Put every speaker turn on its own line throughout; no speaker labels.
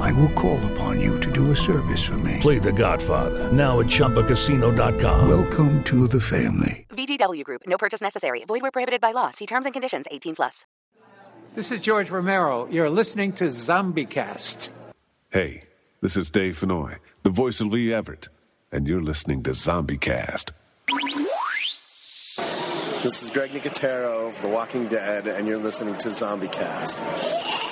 I will call upon you to do a service for me.
Play The Godfather now at ChumbaCasino.com.
Welcome to the family.
VGW Group. No purchase necessary. Void where prohibited by law. See terms and conditions. 18 plus.
This is George Romero. You're listening to ZombieCast.
Hey, this is Dave Fennoy, the voice of Lee Everett, and you're listening to ZombieCast.
This is Greg Nicotero of The Walking Dead, and you're listening to ZombieCast.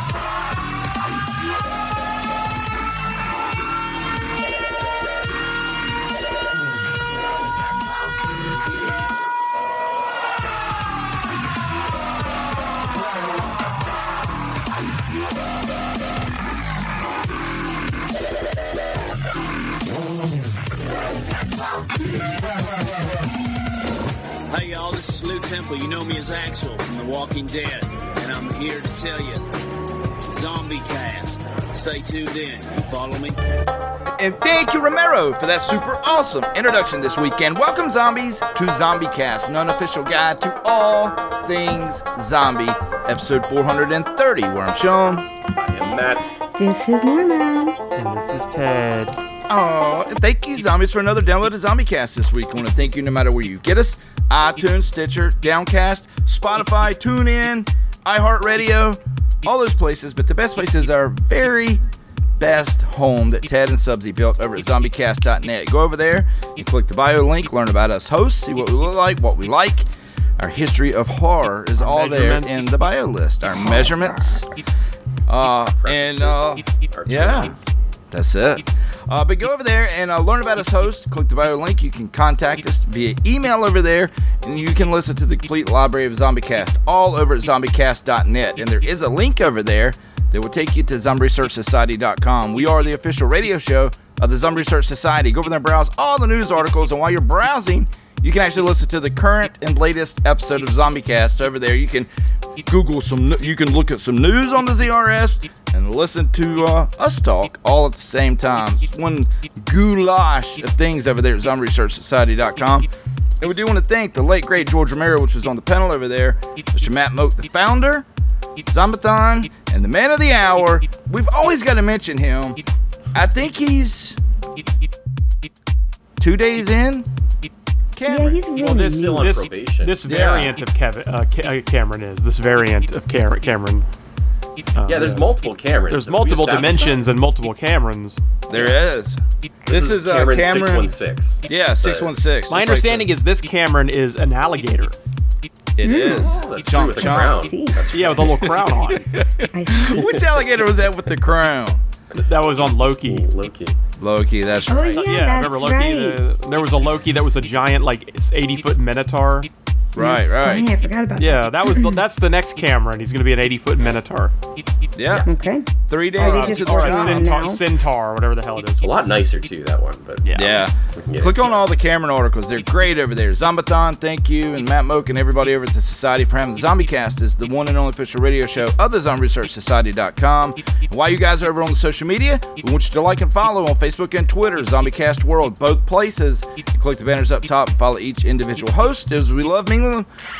Temple. You know me as Axel from The Walking Dead, and I'm here to tell you, Zombie Cast. Stay tuned in. You follow me?
And thank you, Romero, for that super awesome introduction this weekend. Welcome, zombies, to ZombieCast, an unofficial guide to all things zombie, episode 430, where I'm Sean.
I am Matt.
This is Norman.
And this is Ted.
Oh, thank you, zombies, for another download of ZombieCast this week. I want to thank you no matter where you get us iTunes, Stitcher, Downcast, Spotify, TuneIn, iHeartRadio, all those places. But the best place is our very best home that Ted and Subsy built over at zombiecast.net. Go over there and click the bio link, learn about us hosts, see what we look like, what we like. Our history of horror is all there in the bio list. Our measurements. Uh, and uh, yeah, that's it. Uh, but go over there and uh, learn about us host. Click the bio link. You can contact us via email over there, and you can listen to the complete library of ZombieCast all over at zombiecast.net. And there is a link over there that will take you to zombieresearchsociety.com. We are the official radio show of the Zombie Research Society. Go over there and browse all the news articles, and while you're browsing, you can actually listen to the current and latest episode of ZombieCast over there. You can Google some, you can look at some news on the ZRS and listen to uh, us talk all at the same time. It's one goulash of things over there at ZombieResearchSociety.com. And we do want to thank the late great George Romero, which was on the panel over there, Mr. Matt Mogk, the founder, Zombathon, and the man of the hour. We've always got to mention him. I think he's two days in. Cameron.
Yeah, he's really
Well, this,
neat.
this,
probation.
this
Yeah.
variant of Kevin, uh, Ca- uh, Cameron is this variant of Cam- Cameron. uh,
Yeah, there's
is.
multiple Camerons.
There's multiple
established
dimensions and multiple Camerons.
There is. This, is, uh,
Cameron
Cameron.
616.
Yeah, six one six.
My understanding is this Cameron is an alligator.
it is.
Oh, that's
Chomp
true with a
chomp.
crown. That's
Yeah, with a little crown on.
I.
Which alligator was that with the crown?
That was on Loki.
Loki.
Loki. That's
Oh
right.
yeah,
yeah,
that's
remember Loki?
right.
The- there was a Loki that was a giant, like eighty foot minotaur.
Right,
Dang,
right.
I forgot about
Yeah, that was the, that's the next Cameron. He's going to be an eighty foot minotaur.
Yeah.
Okay.
Three days
Or,
into the
or a
job.
centaur, centaur, whatever the hell it is.
A lot nicer too, that one. But
yeah,
Yeah.
We
Click on all the Cameron articles. They're great over there. Zombathon, thank you. And Matt Mogk and everybody over at the Society for having the ZombieCast is the one and only official radio show of the ZombieResearchSociety.com. And while you guys are over on the social media, we want you to like and follow on Facebook and Twitter, ZombieCast World, both places. You click the banners up top and follow each individual host as we love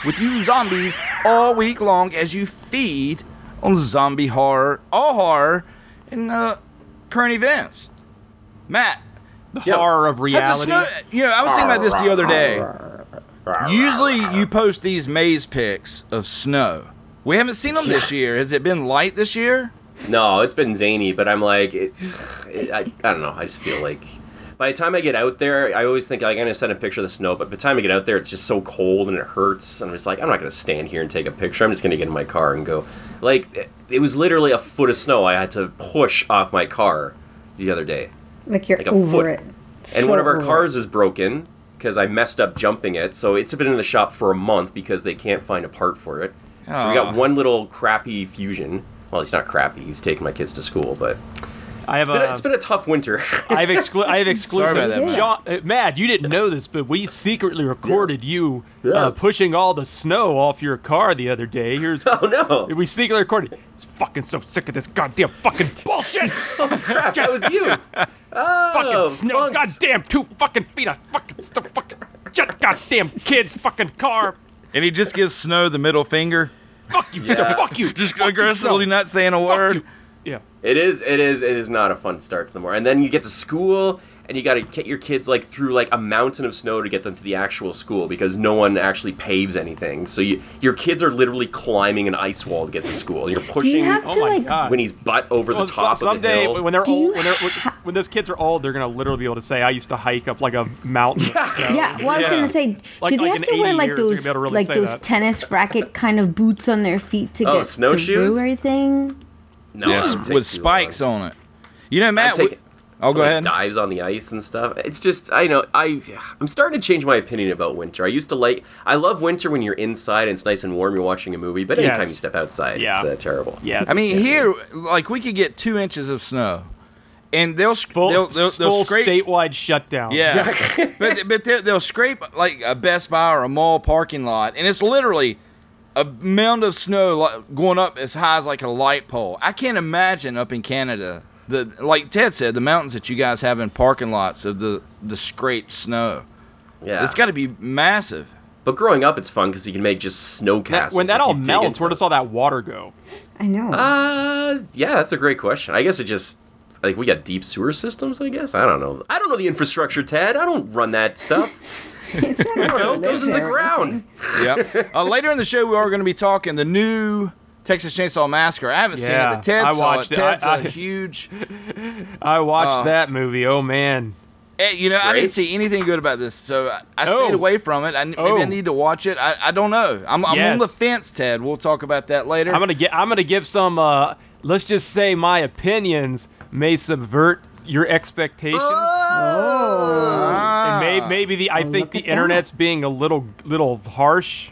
with you zombies all week long as you feed on zombie horror, all horror, and uh, current events. Matt,
The horror of reality.
snow- you know, I was thinking about this the other day. Usually, you post these maze pics of snow. We haven't seen them this year. Has it been light this year?
No, it's been zany, but I'm like, it's, it, I, I don't know. I just feel like by the time I get out there, I always think like I'm gonna send a picture of the snow, but by the time I get out there, it's just so cold and it hurts, and I'm just like, I'm not gonna stand here and take a picture. I'm just gonna get in my car and go. Like, it, it was literally a foot of snow I had to push off my car the other day.
Like you're
Like a
over
foot.
it.
And one of our cars is broken because I messed up jumping it. So it's been in the shop for a month because they can't find a part for it. So we got one little crappy fusion. Well, he's not crappy. He's taking my kids to school, but
I have
it's been, a,
a-
it's been a tough winter.
I have, exclu- I have exclusive.
Sorry about that, Matt.
John, uh, Matt, you didn't know this, but we secretly recorded you uh, pushing all the snow off your car the other day. Here's
oh no,
we secretly recorded. It's fucking so sick of this goddamn fucking bullshit.
oh crap, that was you. Oh,
fucking snow,
punked.
goddamn two fucking feet of fucking snow, fucking shut goddamn kids fucking car.
And he just gives Snow the middle finger.
Fuck you,
Yeah.
Snow, fuck you.
Just
fuck
aggressively
Snow.
not saying a
Fuck
word.
you. Yeah.
It is. It is. It is not a fun start to the morning. And then you get to school, and you got to get your kids like through like a mountain of snow to get them to the actual school because no one actually paves anything. So you, your kids are literally climbing an ice wall to get to school. You're pushing
have oh to, Oh my like- God.
Winnie's butt over
Well,
the
so-
top
someday
of the hill.
when they're
Do
old, when, they're, when, when those kids are old, they're gonna literally be able to say, "I used to hike up like a mountain." of snow."
Yeah, well, I was gonna say,
Like-
do they
like
have to wear like
years,
those
gonna be able to really
like those
that.
tennis racket kind of boots on their feet to
Oh,
get
snowshoes?
through everything?
No,
Yes,
it
with
too
spikes on it. You know,
long.
Matt.
I'd take
we-
it.
oh,
So,
go ahead.
Dives on the ice and stuff. It's just I know I I'm starting to change my opinion about winter. I used to like I love winter when you're inside and it's nice and warm. You're watching a movie, but anytime
Yes.
you step outside,
Yeah.
it's uh, terrible.
I mean, here, like, we could get two inches of snow, and they'll sc- they'll, they'll, they'll
full
scrape.
statewide shutdown.
Yeah, but but they'll, they'll scrape like a Best Buy or a mall parking lot, and it's literally a mound of snow like, going up as high as like a light pole. I can't imagine up in Canada the like Ted said the mountains that you guys have in parking lots of the the scraped snow.
Yeah.
it's got to be massive.
But growing up, it's fun because you can make just snow castles.
when that all melts, where does all that water go?
I know.
Uh, yeah, that's a great question. I guess it just like we got deep sewer systems. I guess I don't know. I don't know the infrastructure, Ted. I don't run that stuff. I. It goes in the ground.
Yep. uh, later in the show, we are going to be talking the new Texas Chainsaw Massacre. I haven't seen it,
Yeah,
but Ted
I
saw
watched
it.
it.
Ted's
I-
a huge.
I watched
Uh,
that movie. Oh man.
Eh, you know, I didn't see anything good about this, so I, I
Oh.
stayed away from it. I, maybe
Oh.
I need to watch it. I, I don't know. I'm, I'm on the fence, Ted. We'll talk about that later.
I'm gonna get. I'm gonna give some. Uh, let's just say my opinions may subvert your expectations.
Oh.
And may, maybe the. I think the internet's being a little little harsh.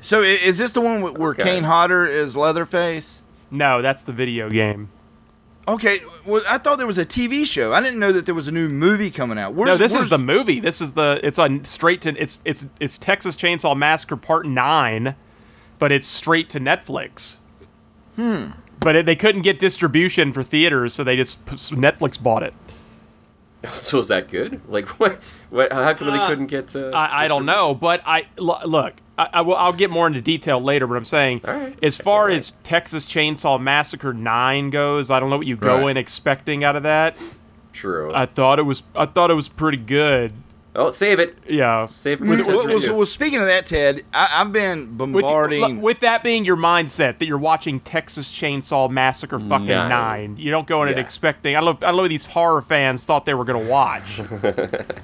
So is this the one where
Okay.
Kane Hodder is Leatherface?
No, that's the video game.
Okay, well, I thought there was a TV show. I didn't know that there was a new movie coming out. Where's,
no, this
where's-
is the movie. This is the. It's on straight to. It's it's it's Texas Chainsaw Massacre Part Nine, but it's straight to Netflix.
Hmm.
But it, they couldn't get distribution for theaters, so they just Netflix bought it.
So is that good? Like what? What? How come they
Uh,
couldn't get? Uh,
I, I don't know, but I look. I, I will. I'll get more into detail later. But I'm saying, as far as Texas Chainsaw Massacre Nine goes, I don't know what you go
Right.
in expecting out of that.
True.
I thought it was. I thought it was pretty good.
Oh, save it.
Yeah,
save it.
Well,
for Ted's
well, well, speaking of that, Ted, I, I've been
With,
bombarding.
with that being your mindset that you're watching Texas Chainsaw Massacre fucking
Nine.
nine, you don't go in it
Yeah.
expecting. I don't, I don't know what these horror fans thought they were gonna watch.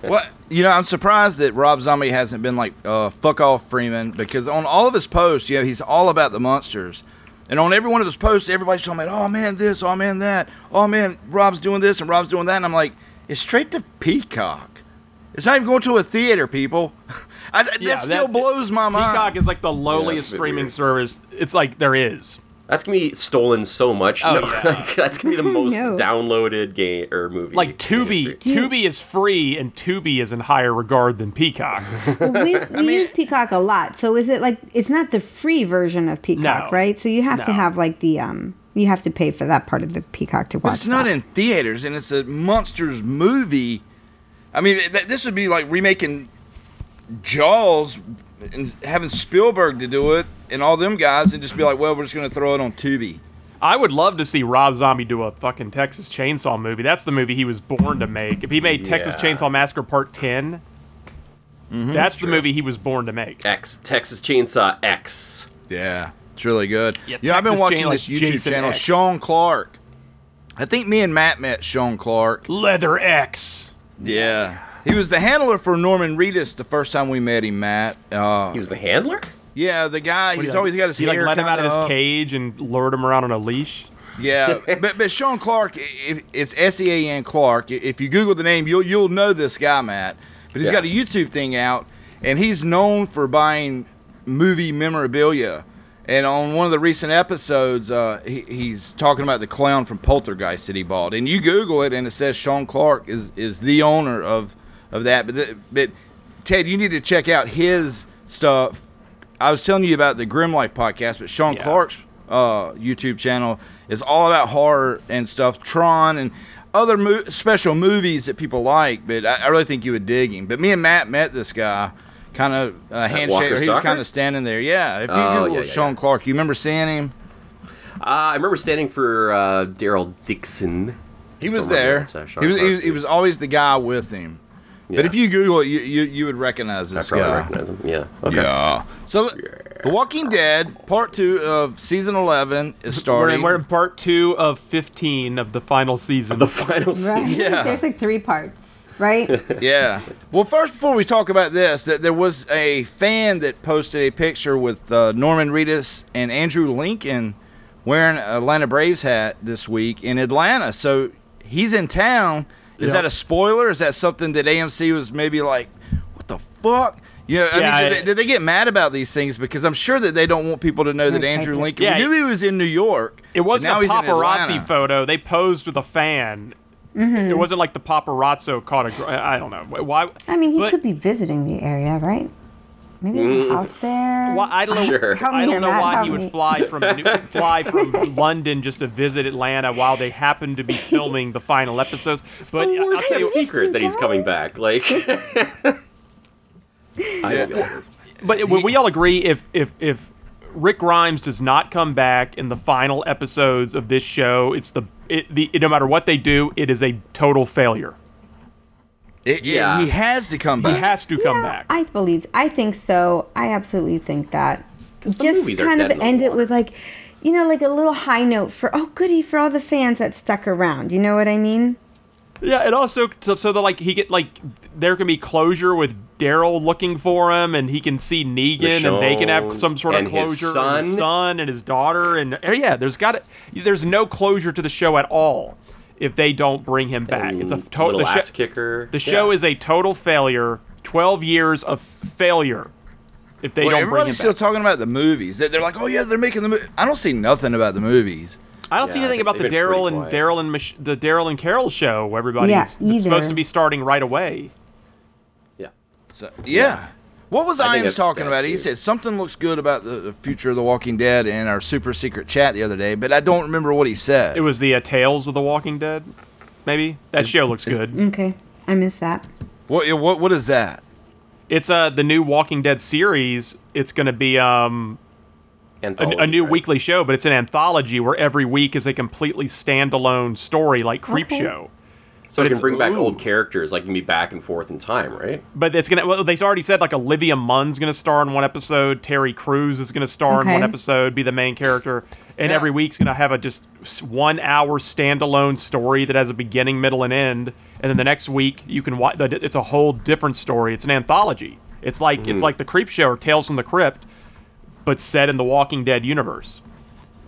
Well, you know, I'm surprised that Rob Zombie hasn't been like, uh, fuck off Freeman, because on all of his posts, you know, he's all about the monsters. And on every one of his posts, everybody's talking about, oh man, this, oh man, that, oh man, Rob's doing this and Rob's doing that. And I'm like, it's straight to Peacock. It's not even going to a theater, people. I,
Yeah,
that still blows my mind.
Peacock is like the lowliest
a bit
streaming
weird.
service. It's like there is.
That's gonna be stolen so much.
Oh,
no,
yeah.
like, that's gonna be the most
No.
downloaded game or movie.
Like Tubi. Tubi is free, and Tubi is in higher regard than Peacock.
Well, we we use Peacock a lot. So is it like it's not the free version of Peacock,
No.
right? So you have to have like the um you have to pay for that part of the Peacock to watch.
But it's not
that.
in theaters, and it's a monsters movie. I mean, th- this would be like remaking Jaws and having Spielberg to do it, and all them guys, and just be like, well, we're just going to throw it on Tubi.
I would love to see Rob Zombie do a fucking Texas Chainsaw movie. That's the movie he was born to make. If he made Texas Chainsaw Massacre Part 10, mm-hmm. that's the movie he was born to make.
X Texas Chainsaw X.
Yeah, it's really good.
Yeah,
you know, I've been watching
Chain-
this YouTube
Jason
channel,
X.
Sean Clark. I think me and Matt met Sean Clark.
Leather X.
Yeah. He was the handler for Norman Reedus the first time we met him, Matt. Uh,
He was the handler.
yeah, the guy.
What,
he's
he,
always got his
he
hair
like let him out of
kinda
his
up.
cage and lured him around on a leash.
Yeah, but but Sean Clark, if, it's S E A N Clark. If you Google the name, you'll you'll know this guy, Matt. But he's
Yeah.
got a YouTube thing out, and he's known for buying movie memorabilia. And on one of the recent episodes, uh, he, he's talking about the clown from Poltergeist that he bought. And you Google it, and it says Sean Clark is is the owner of of that. But the, but Ted, you need to check out his stuff. I was telling you about the Grim Life podcast, but Sean
Yeah.
Clark's uh, YouTube channel is all about horror and stuff, Tron and other mo- special movies that people like. But I, I really think you would dig him. But me and Matt met this guy, kind of uh, handshake. He was kind of standing there. Yeah, if you
Oh,
Google
yeah, yeah,
Sean
yeah.
Clark, you remember seeing him?
Uh, I remember standing for uh, Daryl Dixon.
He was there.
it's, Sean
He was, he, was- he was always the guy with him. But if you Google it, you, you, you would recognize
I
this
probably
guy.
recognize him. Yeah. Okay.
Yeah. So, The Walking Dead, part two of season 11 is
We're
starting.
in, we're in part two of 15 of the final season.
Of the final
Right.
season.
Yeah.
There's like three parts, right?
yeah. Well, first, before we talk about this, that there was a fan that posted a picture with uh, Norman Reedus and Andrew Lincoln wearing Atlanta Braves hat this week in Atlanta. So he's in town. Is
Yeah.
that a spoiler? Is that something that AMC was maybe like, what the fuck? Yeah, I
Yeah,
mean, did
I-
they, did they get mad about these things? Because I'm sure that they don't want people to know that Andrew Lincoln.
Yeah.
we knew he was in New York.
It wasn't a paparazzi photo. They posed with a fan. Mm-hmm. It wasn't like the paparazzo caught a. I don't know why.
I mean, he
but-
could be visiting the area, right? Maybe there's a house there.
Why, I don't know.
Sure.
I don't know
Matt,
why
help
he would fly from fly from London just to visit Atlanta while they happen to be filming the final episodes. But
the
I'll tell
kept
you,
secret that he's coming back. Like, I feel it is.
But would we all agree if if if Rick Grimes does not come back in the final episodes of this show, it's the it, the no matter what they do, it is a total failure.
It-
Yeah.
he has to come back.
He has to come
Yeah,
back.
I believe. I think so. I absolutely think that.
the
Just
movies are
kind
dead
of end it
water.
with like, you know, like a little high note for oh goody for all the fans that stuck around. You know what I mean?
Yeah, and also so, so that like he get like there can be closure with Daryl looking for him, and he can see Negan, and they can have some sort of
and his
closure. and his
son.
son and his daughter, and uh, yeah, there's got to, there's no closure to the show at all if they don't bring him back. It's a total.
little
The,
ass
sho-
kicker.
the show
Yeah.
is a total failure. Twelve years of failure if they
Well,
don't bring him
everybody's still
back.
talking about the movies. They- They're like, oh yeah, they're making the movie. I don't see nothing about the movies.
I don't see anything about the Daryl and. Daryl and Mich- the Daryl and Carol show. Where everybody's
Yeah,
it's supposed to be starting right away.
Yeah.
So yeah. What was
I think
Iams talking
that's
about? He said something looks good about the, the future of The Walking Dead in our super secret chat the other day, but I don't remember what he said.
It was the uh, Tales of the Walking Dead. Maybe that show looks
is-
good.
Okay, I missed that.
what, what what is that?
It's uh the new Walking Dead series. It's going to be um a,
Anthology,
a new
right?
weekly show, but it's an anthology where every week is a completely standalone story, like Creep
Okay.
Show.
So it can bring back
ooh.
old characters, like you can be back and forth in time, right?
But it's gonna. Well, they already said like Olivia Munn's gonna star in one episode. Terry Crews is gonna star in one episode, be the main character, and
Yeah.
every week's gonna have a just one hour standalone story that has a beginning, middle, and end. And then the next week you can watch. It's a whole different story. It's an anthology. It's like it's mm-hmm. like the Creep Show or Tales from the Crypt, but set in the Walking Dead universe.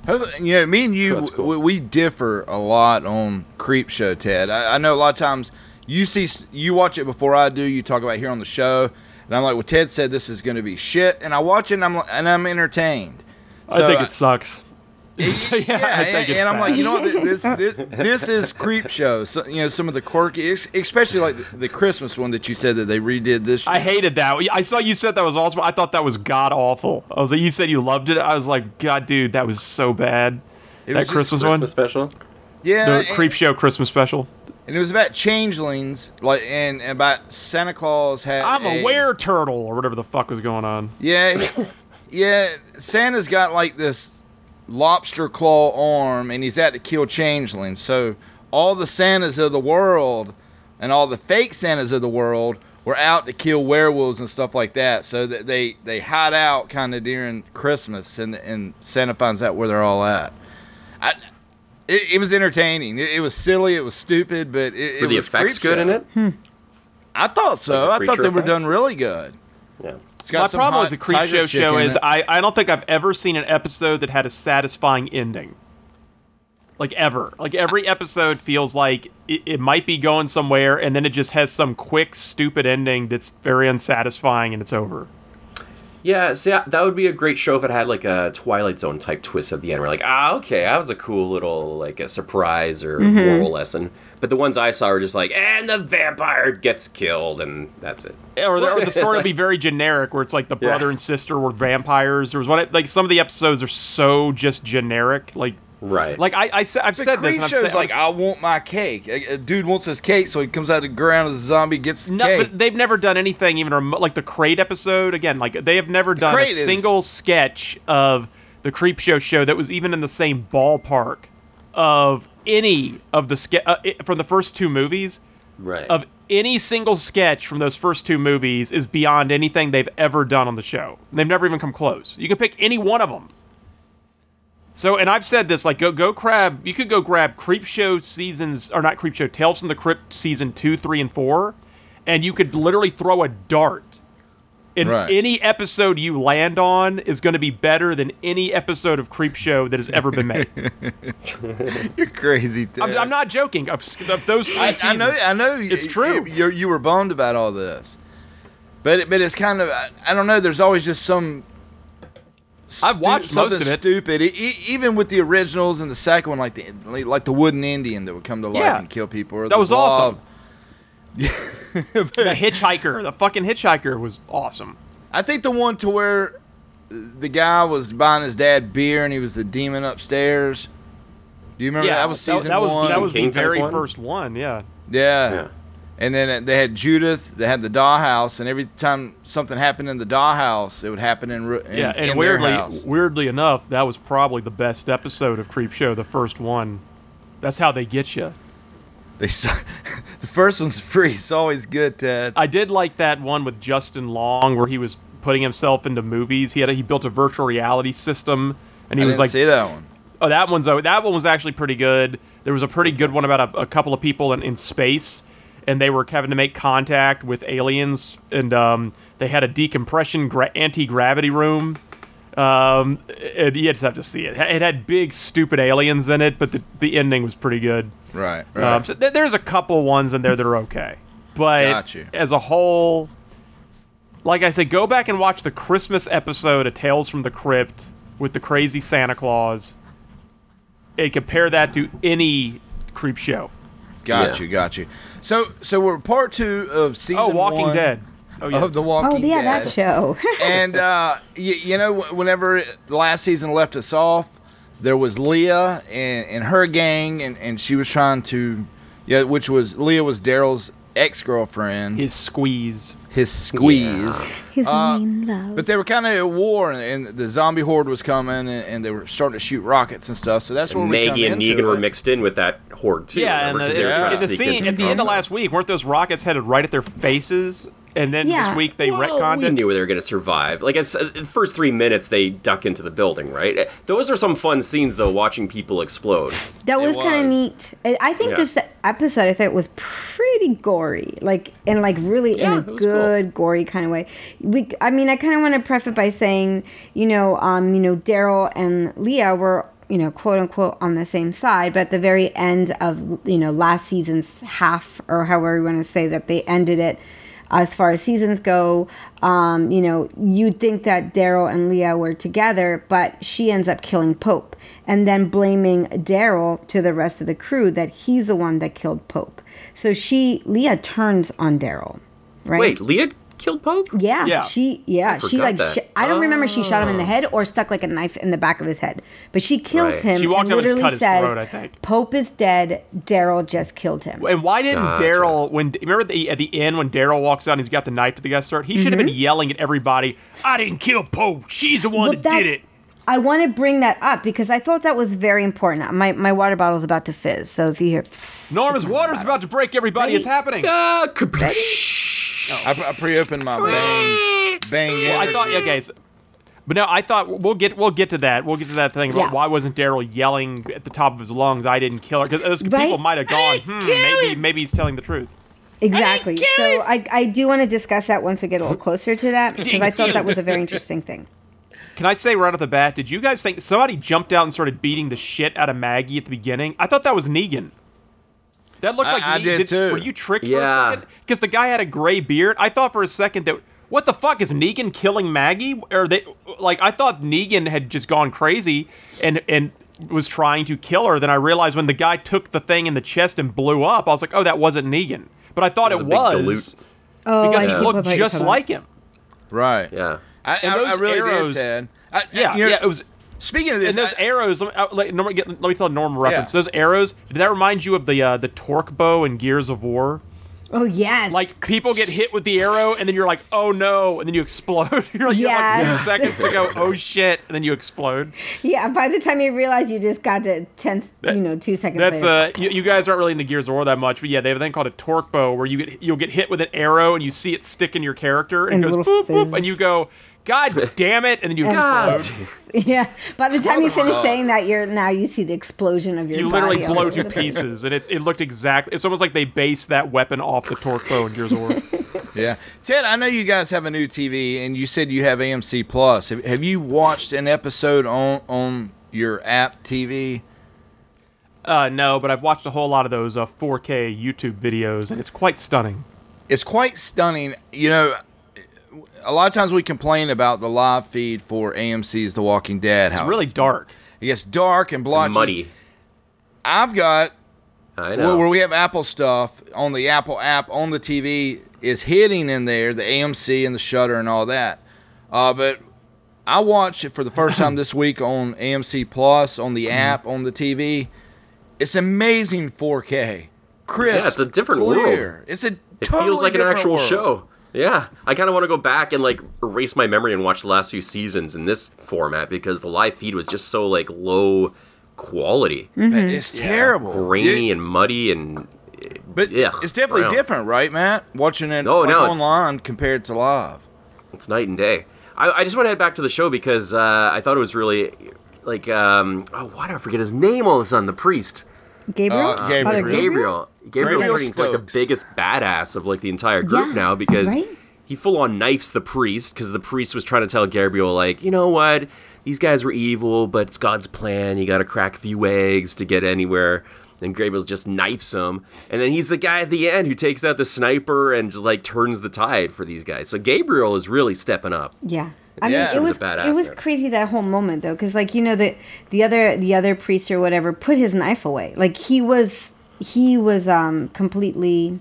You know, me and you,
That's cool.
we, we differ a lot on Creep Show, Ted. I, I know a lot of times you see, you watch it before I do. You talk about it here on the show, and I'm like, well, Ted said this is going to be shit, and I watch it and I'm and I'm entertained.
I think it sucks. So, yeah,
Yeah,
I
and,
it's
and I'm like, you know what? This this, this is creep show. So, you know, some of the quirky, especially like the, the Christmas one that you said that they redid this.
I hated that. I saw you said that was awesome. I thought that was god awful. I was like, you said you loved it. I was like, God, dude, that was so bad.
It
that
was just
Christmas one,
special.
Yeah,
the creep show Christmas special.
and it was about changelings, like and, and about Santa Claus had.
I'm a
a
were turtle or whatever the fuck was going on.
Yeah, yeah. Santa's got like this lobster claw arm, and he's out to kill changelings. So all the Santas of the world and all the fake Santas of the world were out to kill werewolves and stuff like that. So that they they hide out kind of during Christmas, and and Santa finds out where they're all at. I, it, it was entertaining. It, it was silly. It was stupid, but it,
Were
it
the
was
effects good in
show.
it? Hmm.
I thought so.
Like
I thought they
creature
were done really good.
Yeah.
It's got
My
some
problem with the creep show show is. I, I don't think I've ever seen an episode that had a satisfying ending. Like ever. Like every episode feels like it, it might be going somewhere and then it just has some quick, stupid ending that's very unsatisfying and it's over.
Yeah, see, that would be a great show if it had like a Twilight Zone type twist at the end. We're like, ah, okay, that was a cool little like a surprise or
Mm-hmm.
Mhm.
moral lesson. But the ones I saw were just like, and the vampire gets killed, and that's it.
Or the, or the story will be very generic where it's like the
Yeah.
brother and sister were vampires. There was one, like some of the episodes are so just generic. Like,
right.
Like I, I I've said this.
creep
And I've said,
like, I want my cake. A, a dude wants his cake, so he comes out of the ground as a zombie, gets the
No,
cake.
but they've never done anything even remo- like the crate episode. Again, like they have never done a
is-
single sketch of the Creep Show show that was even in the same ballpark of any of the ske- uh, from the first two movies.
Right.
Of any single sketch from those first two movies is beyond anything they've ever done on the show. They've never even come close. You can pick any one of them. So, and I've said this, like, go go grab. You could go grab Creep Show seasons, or not Creep Show, Tales from the Crypt season two, three, and four, and you could literally throw a dart. And
Right.
any episode you land on is going to be better than any episode of Creep Show that has ever been made.
You're crazy.
I'm, I'm not joking. Of, of those three
I, I
seasons,
know. I know.
It's true.
You, you were bummed about all this, but it- but it's kind of. I, I don't know. There's always just some.
I've watched most of it.
Stupid. E- e- even with the originals and the second one, like the like the wooden Indian that would come to life
Yeah.
and kill people. Or
That was
blob.
awesome. The hitchhiker, the fucking hitchhiker was awesome.
I think the one to where the guy was buying his dad beer and he was the demon upstairs. Do you remember
yeah,
that was season
that was
one?
that was the
King type
very
one?
first one. Yeah.
Yeah.
Yeah.
And then they had Judith. They had the dollhouse, and every time something happened in the dollhouse, it would happen in, in
Yeah, and
in
weirdly,
their house.
weirdly enough, that was probably the best episode of Creep Show, the first one. That's how they get you.
They the first one's free. It's always good, Ted.
I did like that one with Justin Long, where he was putting himself into movies. He had a, he built a virtual reality system, and he
I
was like,
see that one.
"Oh, that one's oh, that one was actually pretty good." There was a pretty good one about a, a couple of people in, in space, and they were having to make contact with aliens, and um, they had a decompression gra- anti gravity room. Um, and you just have to see it. It had big, stupid aliens in it, but the, the ending was pretty good.
Right, right.
Um, so th- there's a couple ones in there that are okay, but
Got you.
as a whole, like I said, go back and watch the Christmas episode of Tales from the Crypt with the crazy Santa Claus, and compare that to any creep show.
Got
Yeah.
you, got you. So, so we're part two of season
Oh, Walking
one
Dead. Oh, yes.
of the Walking
Oh yeah,
Dead.
that show.
and uh, you, you know, whenever last season left us off, there was Leah and, and her gang, and, and she was trying to, yeah, which was Leah was Daryl's ex girlfriend,
His squeeze.
His squeeze.
His
Uh,
main love.
But they were kind of at war, and, and the zombie horde was coming, and, and they were starting to shoot rockets and stuff. So that's where
And
we
Maggie
come
and
into
Negan were mixed in with that horde too.
yeah, and
remember?
the,
'Cause they were
yeah.
trying to
in the scene at the end of last week, weren't those rockets headed right at their faces? And then
Yeah.
this week they
Well,
retconned
we
it.
knew they were going to survive. Like it's, uh, the first three minutes, they duck into the building. Right. Uh, Those are some fun scenes, though, watching people explode.
That was, kind of neat. I I think
Yeah.
this episode I thought was pretty gory, like and like really
Yeah,
in a
was cool.
Good gory kind of way. We, I mean, I kind of want to preface it by saying, you know, um, you know, Daryl and Leah were, you know, quote unquote on the same side, but at the very end of you know last season's half or however you want to say that they ended it. as far as seasons go. Um, you know, you'd think that Daryl and Leah were together, but she ends up killing Pope and then blaming Daryl to the rest of the crew that he's the one that killed Pope. So she, Leah, turns on Daryl, right?
Wait, Leah killed Pope?
Yeah,
Yeah.
she yeah
I
she like
that.
sh- I don't remember she shot him in the
Oh.
head or stuck like a knife in the back of his head, but she kills
Right.
him.
She walked
and
up and just
literally
cut his
says,
throat, I think.
Pope is dead. Daryl just killed him.
And why didn't
Gotcha.
Daryl when remember the, at the end when Daryl walks out and he's got the knife to the guy's throat? He should have been yelling at everybody, "I didn't kill Pope. She's the one
Well,
that,
that-
did it."
I want to bring that up because I thought that was very important. My my water bottle's about to fizz, so if you hear,
Norman's water's about to break. Everybody, it's happening.
Ah,
I, I pre-opened my bang bang.
Well, I thought okay, so, but no, I thought we'll get we'll get to that. We'll get to that thing about
Yeah.
why wasn't Daryl yelling at the top of his lungs, "I didn't kill her," because those
Right?
people might have gone, "Hmm, maybe maybe he's telling the truth."
exactly. So I I do want to discuss that once we get a little closer to that because I thought that was a very interesting thing.
Can I say right off the bat, did you guys think somebody jumped out and started beating the shit out of Maggie at the beginning? I thought that was Negan. That looked
I-
like
I
Ne-
did too.
Were you tricked for a second? Because the guy had a gray beard. I thought for a second that what the fuck is Negan killing Maggie? Or they like I thought Negan had just gone crazy and and was trying to kill her. Then I realized when the guy took the thing in the chest and blew up, I was like, oh, that wasn't Negan. But I thought
It was
it
a big
was,
galoot.
Oh,
because
I
he
see
looked just like him.
right.
Yeah.
I,
And
I, I
those
really
arrows-
did, Ted. I,
Yeah,
you know,
yeah, it was.
Speaking of this,
And those
I-
arrows, let me, uh, let, Norman, get, let me tell a normal reference.
Yeah.
Those arrows, did that remind you of the uh, the torque bow in Gears of War?
Oh yes.
Like people get hit with the arrow, and then you're like, "Oh no!" and then you explode. you're like, you have like two seconds to go. Oh shit! And then you explode.
yeah. By the time you realize you just got the tenth, you know, two seconds.
That's
later.
uh, you, you guys aren't really into Gears of War that much, but yeah, they have a thing called a torque bow where you get you'll get hit with an arrow and you see it stick in your character and,
And
it goes
little
boop boop, and you go, "God damn it!" and then you explode.
yeah. By the time you finish saying that, you're now you see the explosion of your.
You literally
body
blow to pieces, and it, it looked exact. It's almost like they based that weapon off the torque bow in Gears of War.
Yeah, Ted. I know you guys have a new TV, and you said you have AMC Plus. Have, have you watched an episode on on your app TV?
Uh, no, but I've watched a whole lot of those uh, 4K YouTube videos, and it's quite stunning.
It's quite stunning. You know, a lot of times we complain about the live feed for AMC's The Walking Dead.
It's
how
really dark.
it gets dark and blotchy.
Muddy.
I've got
I
where,
know.
where we have Apple stuff on the Apple app on the TV is hitting in there the AMC and the Shudder and all that. Uh, but I watched it for the first time this week on AMC Plus on
Mm-hmm.
the app on the TV. It's amazing 4K, crisp.
Yeah, it's a different
clear.
world.
It's a
It
totally
feels like an actual
world.
show. Yeah, I kind of want to go back and like erase my memory and watch the last few seasons in this format because the live feed was just so like low quality,
But It's terrible.
grainy
It-
and muddy and.
but
yeah,
it's definitely
brown.
different, right, Matt? Watching it
Oh,
like,
no,
online compared to live.
It's night and day. I, I just want to head back to the show because uh, I thought it was really like um, oh why do I forget his name all of a sudden the priest
Gabriel.
Uh, Gabriel.
Father
Gabriel? Gabriel's
Gabriel
turning like the biggest badass of like the entire group
Yeah,
now because
right?
he full on knifes the priest because the priest was trying to tell Gabriel like you know what? These guys were evil but it's God's plan. You got to crack a few eggs to get anywhere. And Gabriel just knifes him. And then he's the guy at the end who takes out the sniper and just like turns the tide for these guys. So Gabriel is really stepping up.
Yeah. I
Yeah.
mean, it
was
was it was crazy that whole moment though, because like you know the the other the other priest or whatever put his knife away. Like he was he was um completely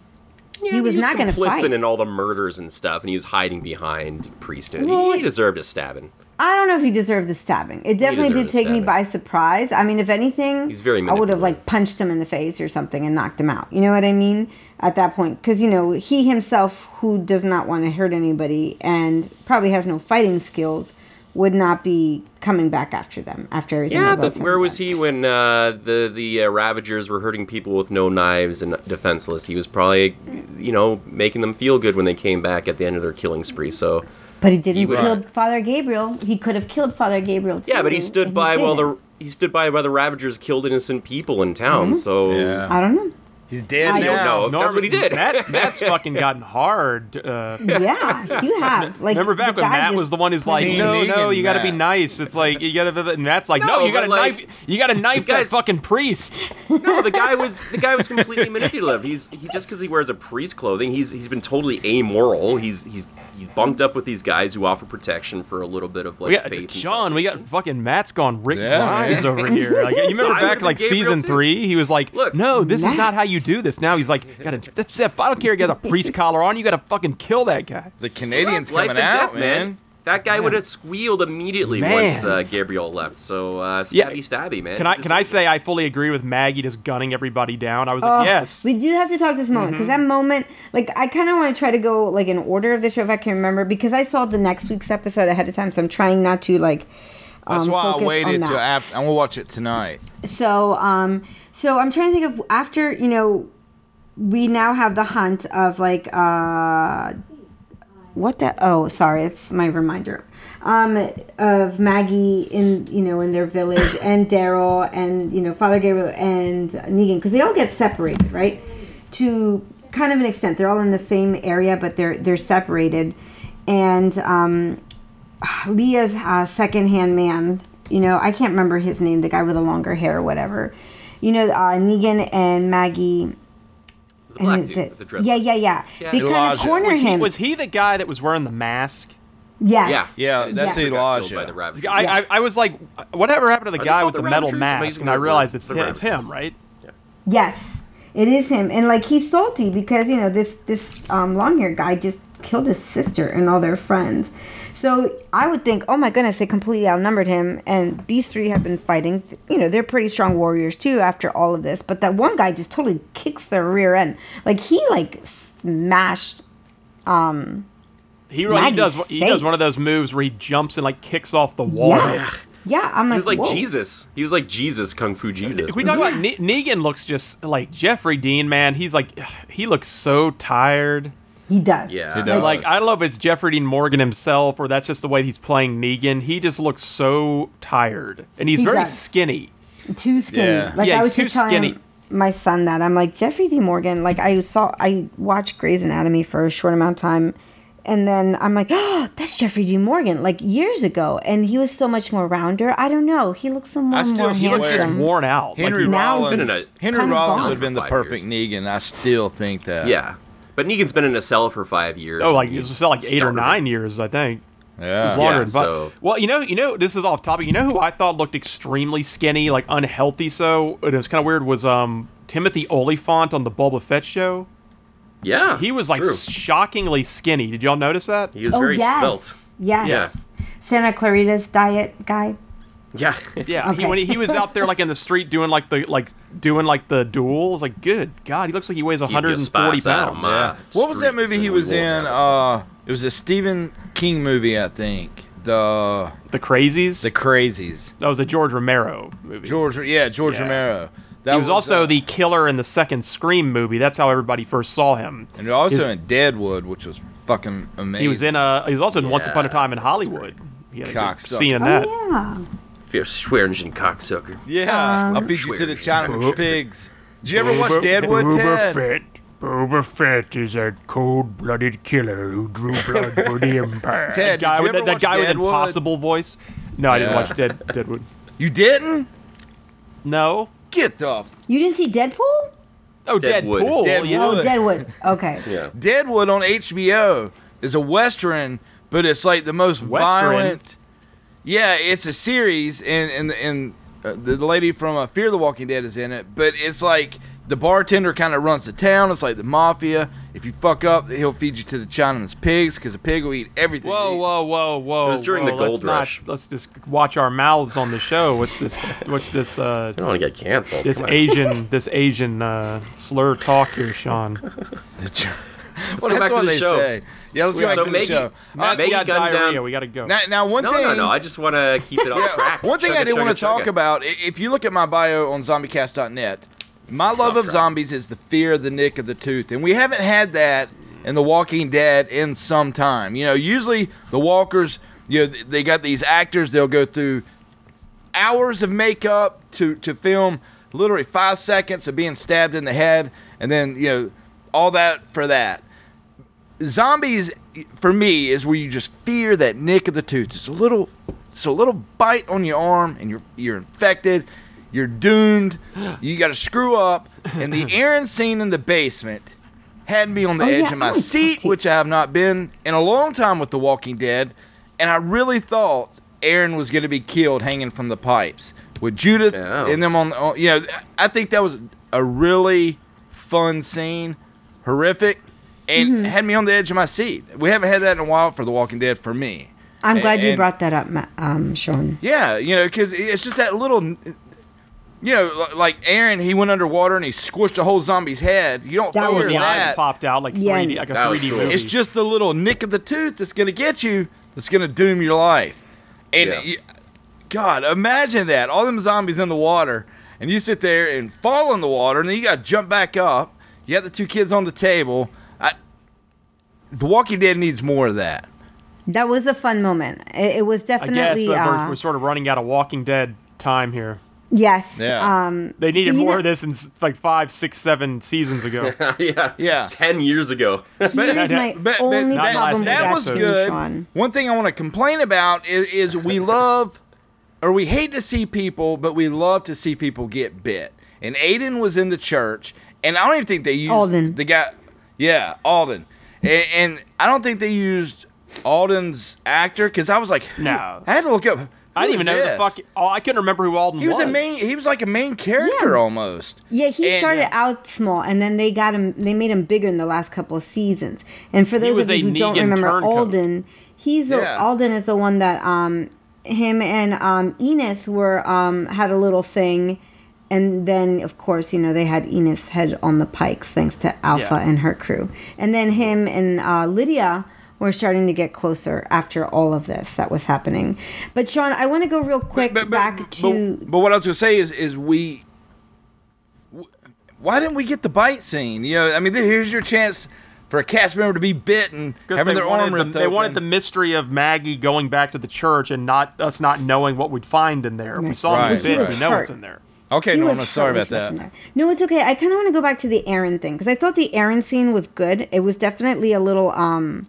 he was not going to fight.
in all the murders and stuff, and he was hiding behind priesthood.
Well,
he, he deserved a stabbing.
I don't know if he deserved the stabbing. It definitely did take me by surprise. I mean, if anything,
He's very
I would have like punched him in the face or something and knocked him out. You know what I mean? At that point, because you know he himself, who does not want to hurt anybody and probably has no fighting skills, would not be coming back after them after everything.
Yeah,
was
but where
and
was he when uh, the the uh, Ravagers were hurting people with no knives and defenseless? He was probably, you know, making them feel good when they came back at the end of their killing spree. So
But he didn't
would-
kill Father Gabriel. He could have killed Father Gabriel too.
yeah, but he stood by while
didn't.
the he stood by while the Ravagers killed innocent people in town.
Mhm.
So
I don't know.
He's dead
I
don't
now.
know. That's what he did.
Matt, Matt's fucking gotten hard. Uh,
Yeah, you have. Like,
remember back when Matt was the one who's like, no, no, you got to be nice. It's like you got to, and Matt's like, no,
No,
you got to
like-
knife, you got to knife that fucking priest.
No, the guy was the guy was completely manipulative. He's he just because he wears a priest clothing, he's he's been totally amoral. He's he's he's bunked up with these guys who offer protection for a little bit of like
We got
faith.
John. We got fucking Matt's gone Rick
Yeah,
Grimes over here. Like, you remember
I
back like season
too.
three? He was like,
Look,
"No, this is not how you do this." Now he's like, "Got to that's if I don't care. You got a priest collar on. You got to fucking kill that guy."
The Canadians coming out,
death,
man.
That guy would have squealed immediately
Man.
once uh, Gabriel left. So uh,
Yeah.
stabby stabby, man.
Can I can I say I fully agree with Maggie just gunning everybody down? I was
Oh,
like, yes.
We do have to talk this moment because that moment, like, I kind of want to try to go like in order of the show if I can remember because I saw the next week's episode ahead of time, so I'm trying not to like. Um,
That's why I
focus on
waited
that.
till after. I'm gonna watch it tonight.
So, um, so I'm trying to think of after you know, we now have the hunt of like uh, what the oh sorry, it's my reminder. Um, of Maggie in you know in their village and Daryl and you know Father Gabriel and Negan because they all get separated right to kind of an extent. They're all in the same area, but they're they're separated, and um, Leah's uh, secondhand man. You know, I can't remember his name. The guy with the longer hair or whatever. You know, uh, Negan and Maggie.
The black
and
dude
it's-
with the dreadlocks.
yeah, yeah, yeah.
Yeah.
They kind of
Elijah.
corner
was, he,
him.
was he the guy that was wearing the mask?
yes.
Yeah,
yeah,
that's
sister got
Elijah.
by the rabbits.
I, I, I was like, whatever happened to the
Are
guy with the
the
metal mask? And I realized it's
the
him, it's him, right?
Yes, it is him, and like he's salty because you know this this um, long haired guy just killed his sister and all their friends. So I would think, oh my goodness, they completely outnumbered him, and these three have been fighting. You know, they're pretty strong warriors too after all of this. But that one guy just totally kicks their rear end, like he like smashed. Um,
He, really- he
Maggie's
does he does one of those moves where he jumps and like kicks off the wall.
yeah, yeah. I'm like.
He was like
whoa.
Jesus. He was like Jesus, Kung Fu Jesus.
If we talk about ne- Negan, looks just like Jeffrey Dean, man. He's like he looks so tired.
He does.
Yeah.
He
Like,
does.
like I don't know if it's Jeffrey Dean Morgan himself or that's just the way he's playing Negan. He just looks so tired, and he's
He
very
does.
skinny.
too skinny.
Yeah.
Like
Yeah,
I was
too
just telling my son that I'm like Jeffrey D. Morgan. Like I saw, I watched Grey's Anatomy for a short amount of time, and then I'm like, oh, that's Jeffrey D. Morgan. Like years ago, and he was so much more rounder. I don't know. He looks so more,
I still
more
He looks just worn out.
Henry
like,
Rollins.
Been in
Henry Rollins would have been the
for five
perfect Negan. I still think that.
Yeah. But Negan's been in a cell for five years.
oh, like it's like eight or
starving.
nine years, I think.
Yeah.
It's longer
Yeah,
than five.
so-
Well, you know, you know, this is off topic. You know who I thought looked extremely skinny, like unhealthy. So it was kind of weird. Was um Timothy Olyphant on the Boba Fett show?
Yeah.
He was like
true.
shockingly skinny. Did y'all notice that?
He was
oh
very
yes,
svelte.
yes.
Yeah.
Santa Clarita's diet guy.
Yeah.
Yeah, he when he, he was out there like in the street doing like the like doing like the duel. I was like, good God, he looks like he weighs
He'd be a
140
spice out of
pounds.
my
Yeah. What was that movie he was in? Uh, it was a Stephen King movie, I think. The
The Crazies.
The Crazies.
that was a George Romero movie.
George, yeah, George
Yeah.
Romero. That
he was, also
uh,
the killer in the second Scream movie. That's how everybody first saw him.
and also
his-
in Deadwood, which was fucking amazing.
He was in a. He was also in Once Upon a Time in Hollywood. He had a good scene in
Oh
that.
yeah.
Fear Swearengen cocksucker.
Yeah,
Um,
I'll feed you to the
Schwers.
Chinaman's pigs. Did you ever watch Deadwood, Ted?
Fett. Boba Fett is a cold-blooded killer who drew blood for the Empire.
Ted,
that guy,
did you
with,
ever
that, that
watch
guy with
Deadwood?
impossible voice. No, I didn't
Yeah.
watch Dead, Deadwood.
You didn't?
No.
Get the f-
You didn't see Deadpool?
Deadwood.
Oh, Deadpool.
Deadwood.
Yeah.
Oh, Deadwood. Okay.
Yeah.
Deadwood on HBO is a western, but it's like the most
Western?
violent. Yeah, it's a series, and and and uh, the, the lady from uh, Fear the Walking Dead is in it. But it's like the bartender kind of runs the town. It's like the mafia. If you fuck up, he'll feed you to the Chinaman's pigs because a pig will eat everything.
Whoa, whoa, whoa, whoa!
It was during
whoa,
the Gold
let's not-
Rush.
let's just watch our mouths on the show. What's this? What's this? Uh,
I don't want to get canceled.
this Asian, this Asian uh, slur talk here, Sean.
Let's
Well,
go back to the show.
say. Yeah, let's go back
So
to
Maggie-
the show.
Matt's
Maggie
got diarrhea.
down-
We gotta go.
Now, now one
No,
thing.
no, no. no. I just want to keep it on track.
One thing
Chugga,
I did
chugga,
want to talk about, if you look at my bio on zombiecast.net, my love of zombies is the fear of the nick of the tooth. And we haven't had that in The Walking Dead in some time. You know, usually the walkers, you know, they got these actors, they'll go through hours of makeup to, to film literally five seconds of being stabbed in the head, and then you know all that for that. Zombies, for me, is where you just fear that nick of the tooth. It's a little, it's a little bite on your arm, and you're you're infected. You're doomed. You got to screw up. And the Aaron scene in the basement had me on the
Oh,
edge
yeah,
of my
oh, was
seat, which I have not been in a long time with The Walking Dead. And I really thought Aaron was going to be killed hanging from the pipes with Judith
Yeah.
and them on. on you know, I think that was a really fun scene, horrific, and
Mm-hmm.
had me on the edge of my seat. We haven't had that in a while for The Walking Dead for me.
I'm glad you brought that up, Ma- um, Sean.
yeah, you know, because it's just that little, you know, like Aaron, he went underwater and he squished a whole zombie's head. You don't
That
fear
was
the
that.
eyes popped out like
Yeah.
3D, like a
That
3D
cool.
movie.
It's just the little nick of the tooth that's going to get you, that's going to doom your life. And
Yeah.
you- God, imagine that. All them zombies in the water, and you sit there and fall in the water, and then you got to jump back up. You got the two kids on the table. I, the Walking Dead needs more of that.
That was a fun moment. It, it was
I guess
definitely.
but we're,
uh,
we're sort of running out of Walking Dead time here.
yes.
Yeah.
Um,
They needed more
know-
of this since like five, six, seven seasons ago.
yeah.
Yeah.
Ten years ago.
here's my
But- but
only
Not
problem with
that
that
was good.
Sean.
One thing I want to complain about is, is we love or we hate to see people, but we love to see people get bit. And Aiden was in the church, and I don't even think they used
Alden.
the guy. Yeah, Alden, and, and I don't think they used Alden's actor because I was like,
No.
I had to look up.
I didn't even know who the fuck. Oh, I couldn't remember who Alden
He was He
was.
a main. He was like a main character
Yeah.
almost.
Yeah, he
And-
started out small, and then they got him. They made him bigger in the last couple of seasons. And for those of you
a
who don't remember
turncoat.
Alden, he's a, Alden is the one that um him and um Enid were um had a little thing, and then of course you know they had Enid's head on the pikes thanks to Alpha
Yeah.
and her crew, and then him and uh, Lydia. were starting to get closer after all of this that was happening. But Sean, I want to go real quick back to
But, but what I was gonna say is, is we. Why didn't we get the bite scene? You know, I mean, here's your chance for a cast member to be bitten, having
they
their
wanted
arm
the,
ripped
they wanted the mystery of Maggie going back to the church and not us not knowing what we'd find in there. If we saw him
Right,
in the bins,
right.
we know what's in there.
Okay,
He was
Norma, sorry
hurt
about
when she left him
that.
No, it's okay. I kind of want to go back to the Aaron thing because I thought the Aaron scene was good. It was definitely a little. um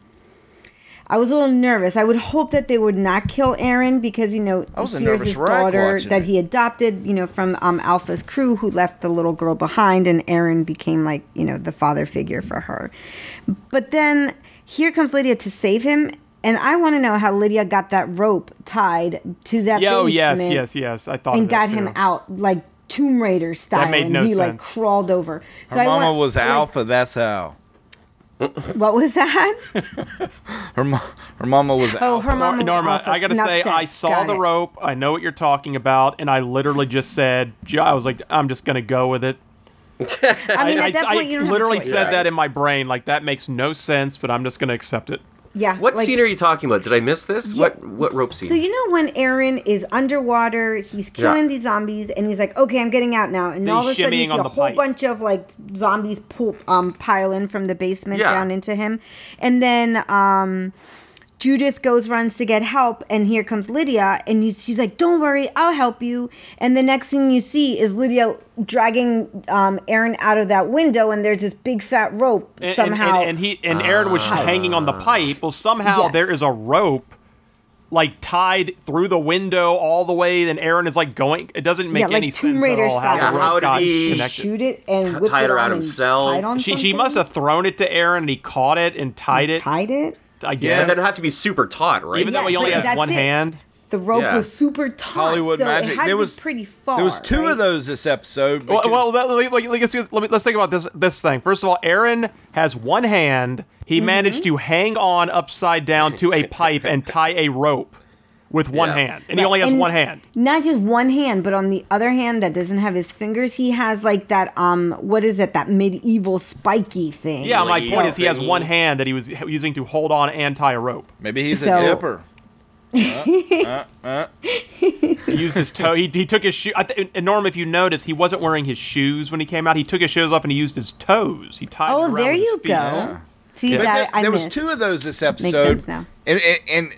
I was a little nervous. I would hope that they would not kill Aaron because you know
I was
here's his daughter that he adopted, you know, from um, Alpha's crew, who left the little girl behind, and Aaron became like you know the father figure for her. But then here comes Lydia to save him, and I want to know how Lydia got that rope tied to that.
Yeah, oh, yes, yes, yes. I thought
and
of that
got him out like Tomb Raider style.
made
and
no
he like crawled over. So
Her
I
mama
want-
was
like,
Alpha. That's how.
What was that?
Her mo- her mama was
Oh,
Alpha.
her mama was
Norma,
Alpha.
I gotta
Enough
say,
said.
I saw
Got
the
it.
rope. I know what you're talking about, and I literally just said, I was like, I'm just gonna go with it.
I mean,
I,
at that
I
point, you don't
literally
have a choice.
said that in my brain, like that makes no sense, but I'm just gonna accept it.
Yeah.
What
like-
scene are you talking about? Did I miss this? What what rope scene?
So you know when Aaron is underwater, he's killing
Yeah.
these zombies, and he's like, "Okay, I'm getting out now." And
He's
all of a sudden, you see a whole
pipe.
bunch of like zombies poop, um, pile in from the basement
Yeah.
down into him, and then um, Judith goes runs to get help, and here comes Lydia, and you, she's like, "Don't worry, I'll help you." And the next thing you see is Lydia dragging um, Aaron out of that window, and there's this big fat rope
And, and-
somehow.
and, and he and Aaron was hanging on the pipe. Well, somehow
Yes.
there is a rope. Like tied through the window all the way, then Aaron is like going. It doesn't make
Yeah, like
any
Tomb
sense
Raider
at all how
style.
the
Yeah, how did
got
he
connected.
shoot it and whip
tied
it
her
on
out
and
himself.
tied on
She she must have thrown it to Aaron and he caught it and tied it.
tied it.
I
But
guess.
then it have to be super taut, right?
Even though he
Yeah,
only
but
has one
it.
hand.
The rope
Yeah.
was super taut.
Hollywood
so
magic.
It had
there
to
was
be pretty far.
There was two
right?
of those this episode.
Well, well let, let, let, let's, let let's think about this this thing. First of all, Aaron has one hand. He
Mm-hmm.
managed to hang on upside down to a pipe and tie a rope with one
Yeah.
hand, and he only has
And
one hand.
Not just one hand, but on the other hand that doesn't have his fingers, he has like that um what is it, that medieval spiky thing.
Yeah, my point is he has one hand that he was using to hold on and tie a rope.
maybe he's
So-
a dipper. Uh, uh, uh.
He used his toe. He, he took his shoe. Th- and Norm, if you notice, he wasn't wearing his shoes when he came out. He took his shoes off and he used his toes. He tied.
Oh,
around
there
his
you
feet.
go.
Yeah.
See
But
that
there,
I
there was two of those this episode.
Makes sense now.
And, and and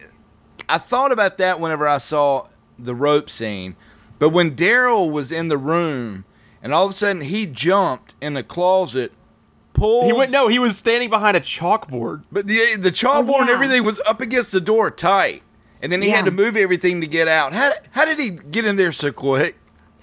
I thought about that whenever I saw the rope scene. But when Daryl was in the room and all of a sudden he jumped in the closet, pulled.
He went. No, he was standing behind a chalkboard.
But the the chalkboard and oh,
yeah.
everything was up against the door tight, and then he had to move everything to get out. How how did he get in there so quick?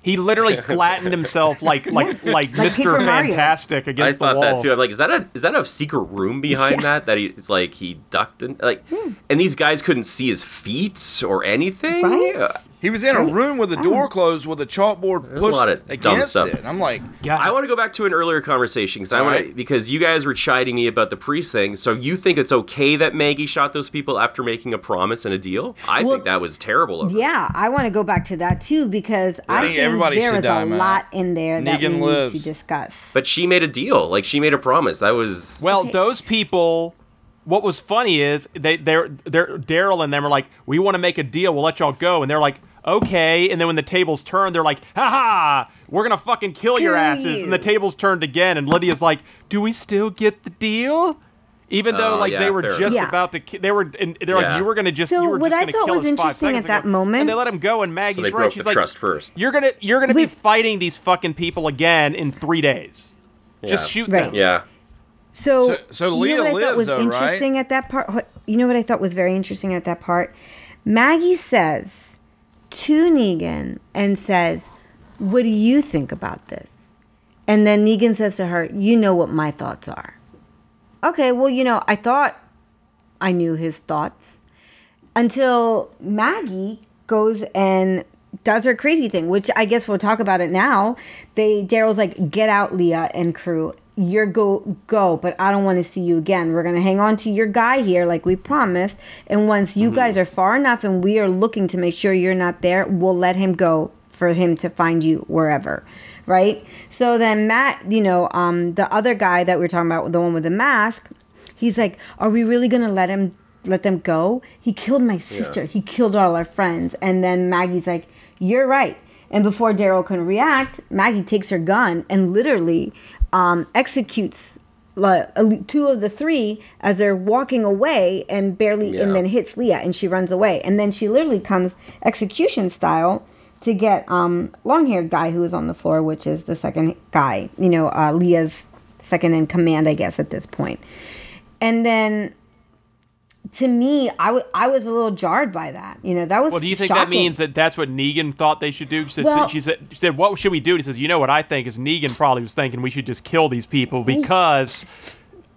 He literally flattened himself like like like
Like
Mr.
Paper Mario.
Fantastic
I
against the
I
thought
that too. I'm like, is that a is that a secret room behind that? That he it's like he ducked and like, and these guys couldn't see his feet or anything.
Hmm. Right?
He was in a room with the
Oh.
door closed with a chalkboard
There's a
pushed
lot of dumb
against
stuff.
it. I'm like,
I want to go back to an earlier conversation because I want to
Alright.
because you guys were chiding me about the priest thing. So you think it's okay that Maggie shot those people after making a promise and a deal? I
Well,
think that was terrible. Of her.
Yeah, I want to go back to that too because I
think
think
everybody
there
should
is
die,
a
man.
lot in there that
Negan
we need
lives.
to discuss.
But she made a deal. Like she made a promise. That was
Well, those people. What was funny is they they're they're Daryl and them are like, we want to make a deal. We'll let y'all go, and they're like, okay. And then when the tables turn, they're like, ha ha, we're gonna fucking kill your asses. And the tables turned again, and Lydia's like, do we still get the deal? Even though
Oh,
like
yeah,
they were
fair
just
enough.
about to, ki- they were, and they're
Yeah.
like, you were gonna just,
So
you were
what
just
I
gonna
thought
kill
was
five
interesting
seconds
at that
ago.
moment-
and they let him go, and Maggie's
they
right. She's like,
trust first.
you're gonna, you're gonna be fighting these fucking people again in three days. Just shoot
Right.
them.
Yeah.
So,
So- so
you know what I thought was
though, right?
interesting at that part. You know what I thought was very interesting at that part. Maggie says to Negan and says, "What do you think about this?" And then Negan says to her, "You know what my thoughts are." Okay, well, you know, I thought I knew his thoughts until Maggie goes and does her crazy thing, which I guess we'll talk about it now. They Daryl's like, "Get out, Leah and crew. You're go go, but I don't want to see you again. We're gonna hang on to your guy here, like we promised. And once you guys are far enough, and we are looking to make sure you're not there, we'll let him go for him to find you wherever." Right. So then Matt, you know, um, the other guy that we are talking about, the one with the mask, he's like, "Are we really gonna let him let them go? He killed my sister. He killed all our friends." And then Maggie's like, "You're right." And before Daryl can react, Maggie takes her gun and literally um, executes like, two of the three as they're walking away and barely,
Yeah.
and then hits Leah and she runs away. And then she literally comes execution style to get um, long haired guy who is on the floor, which is the second guy, you know, uh, Leah's second in command, I guess, at this. And then to me, I wa- I was a little jarred by that. You know, that was
Well, do you think that means that that's what Negan thought they should do? She said,
Well-
she, said, she said, "What should we do?" And he says, "You know what I think is Negan probably was thinking we should just kill these people because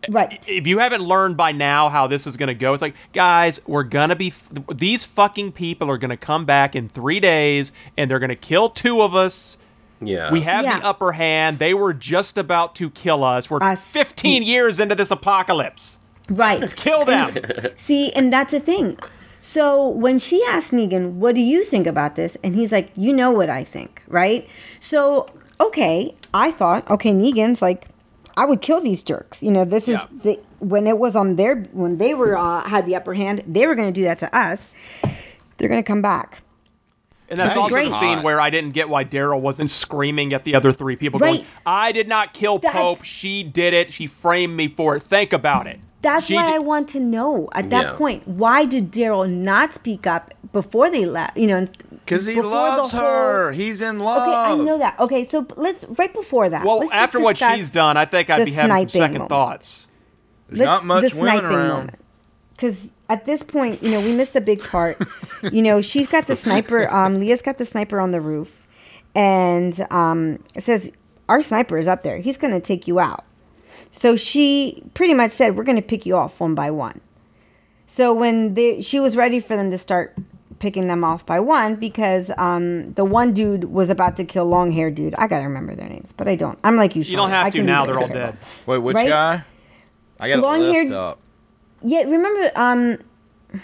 right.
if you haven't learned by now how this is going to go, it's like, guys, we're gonna be these fucking people are going to come back in three days and they're going to kill two of us."
Yeah.
We have
Yeah.
the upper hand. They were just about to kill us. We're
Us.
15 years into this apocalypse.
Right.
Kill them.
See, and that's the thing. So when she asked Negan, "What do you think about this?" and he's like, "You know what I think, right?" So okay, I thought, okay, Negan's like, I would kill these jerks. You know, this is the when it was on their when they were uh, had the upper hand, they were going to do that to us. They're going to come back.
And that's
Right.
also
Great.
the scene where I didn't get why Daryl wasn't screaming at the other three people, going,
Right.
"I did not kill
That's-
Pope. She did it. She framed me for it. Think about it."
That's
She
what
di-
I want to know at that
Yeah.
point. Why did Daryl not speak up before they left? You know,
Because he
before the
loves
whole-
her. He's in love.
Okay, I know that. Okay, so let's right before that.
Well, after what she's done, I think I'd be having some second
moment.
thoughts.
There's not much
the
women
sniping
around.
Because at this point, you know, we missed a big part. you know, she's got the sniper. Um, Leah's got the sniper on the roof, and um, it says our sniper is up there. He's going to take you out. So she pretty much said, "We're going to pick you off one by one." So when they, she was ready for them to start picking them off by one, because um, the one dude was about to kill long hair dude. I gotta remember their names, but I don't. I'm like you. Should.
You don't
Sean. I
have to now. They're all
figure
dead.
Wait, which
Right?
guy? I got a
Long-haired-
list up.
Yeah, remember um the,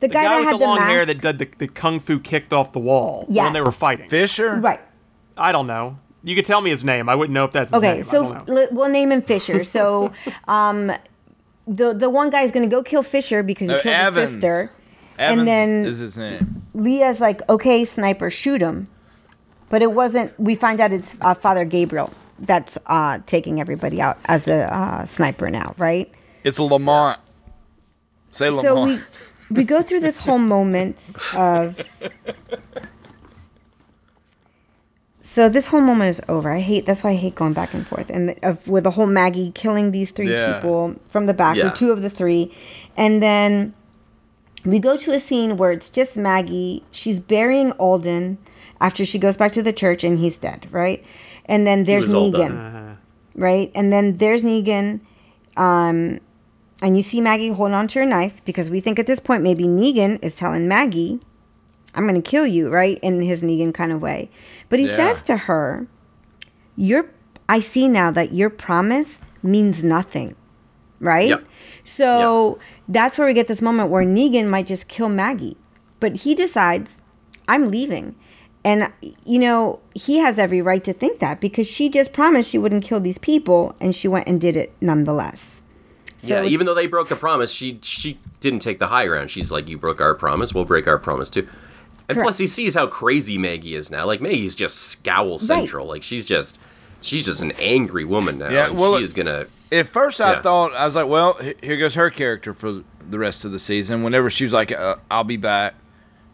The
guy,
guy,
that
with
had
the
the,
long
mask?
hair that did the, the kung fu kicked off the wall
Yes.
when they were fighting.
Fisher?
Right.
I don't know. You could tell me his name. I wouldn't know if that's his
Okay,
name. I
so
don't know.
we'll name him Fisher. So um the the one guy is gonna go kill Fisher because he
No,
killed
Evans.
his sister.
Evans
and then
is his name.
Leah's like, okay, sniper, shoot him. But it wasn't. We find out it's uh, Father Gabriel that's uh, taking everybody out as a uh, sniper now, right?
It's Lamont. Say Lamont.
So we we go through this whole moment of So this whole moment is over. I hate. That's why I hate going back and forth. And of with the whole Maggie killing these three
Yeah.
people from the back,
Yeah.
or two of the three, and then we go to a scene where it's just Maggie. She's burying Alden after she goes back to the church, and he's dead, right? And then there's Negan, right? And then there's Negan. Um, and you see Maggie hold on to her knife because we think at this point maybe Negan is telling Maggie, I'm going to kill you, right? In his Negan kind of way. But he
Yeah.
says to her, Your I see now that your promise means nothing, right?
Yep.
So that's where we get this moment where Negan might just kill Maggie. But he decides, I'm leaving. And, you know, he has every right to think that because she just promised she wouldn't kill these people and she went and did it nonetheless.
yeah,
it's-
even though they broke the promise, she she didn't take the high ground. She's like, "You broke our promise, we'll break our promise too." And plus, he sees how crazy Maggie is now. Like Maggie's just scowl central. Like she's just she's just an angry woman now.
Yeah,
and
well,
she is gonna.
At first, I
Yeah.
thought I was like, "Well, here goes her character for the rest of the season." Whenever she was like, uh, "I'll be back,"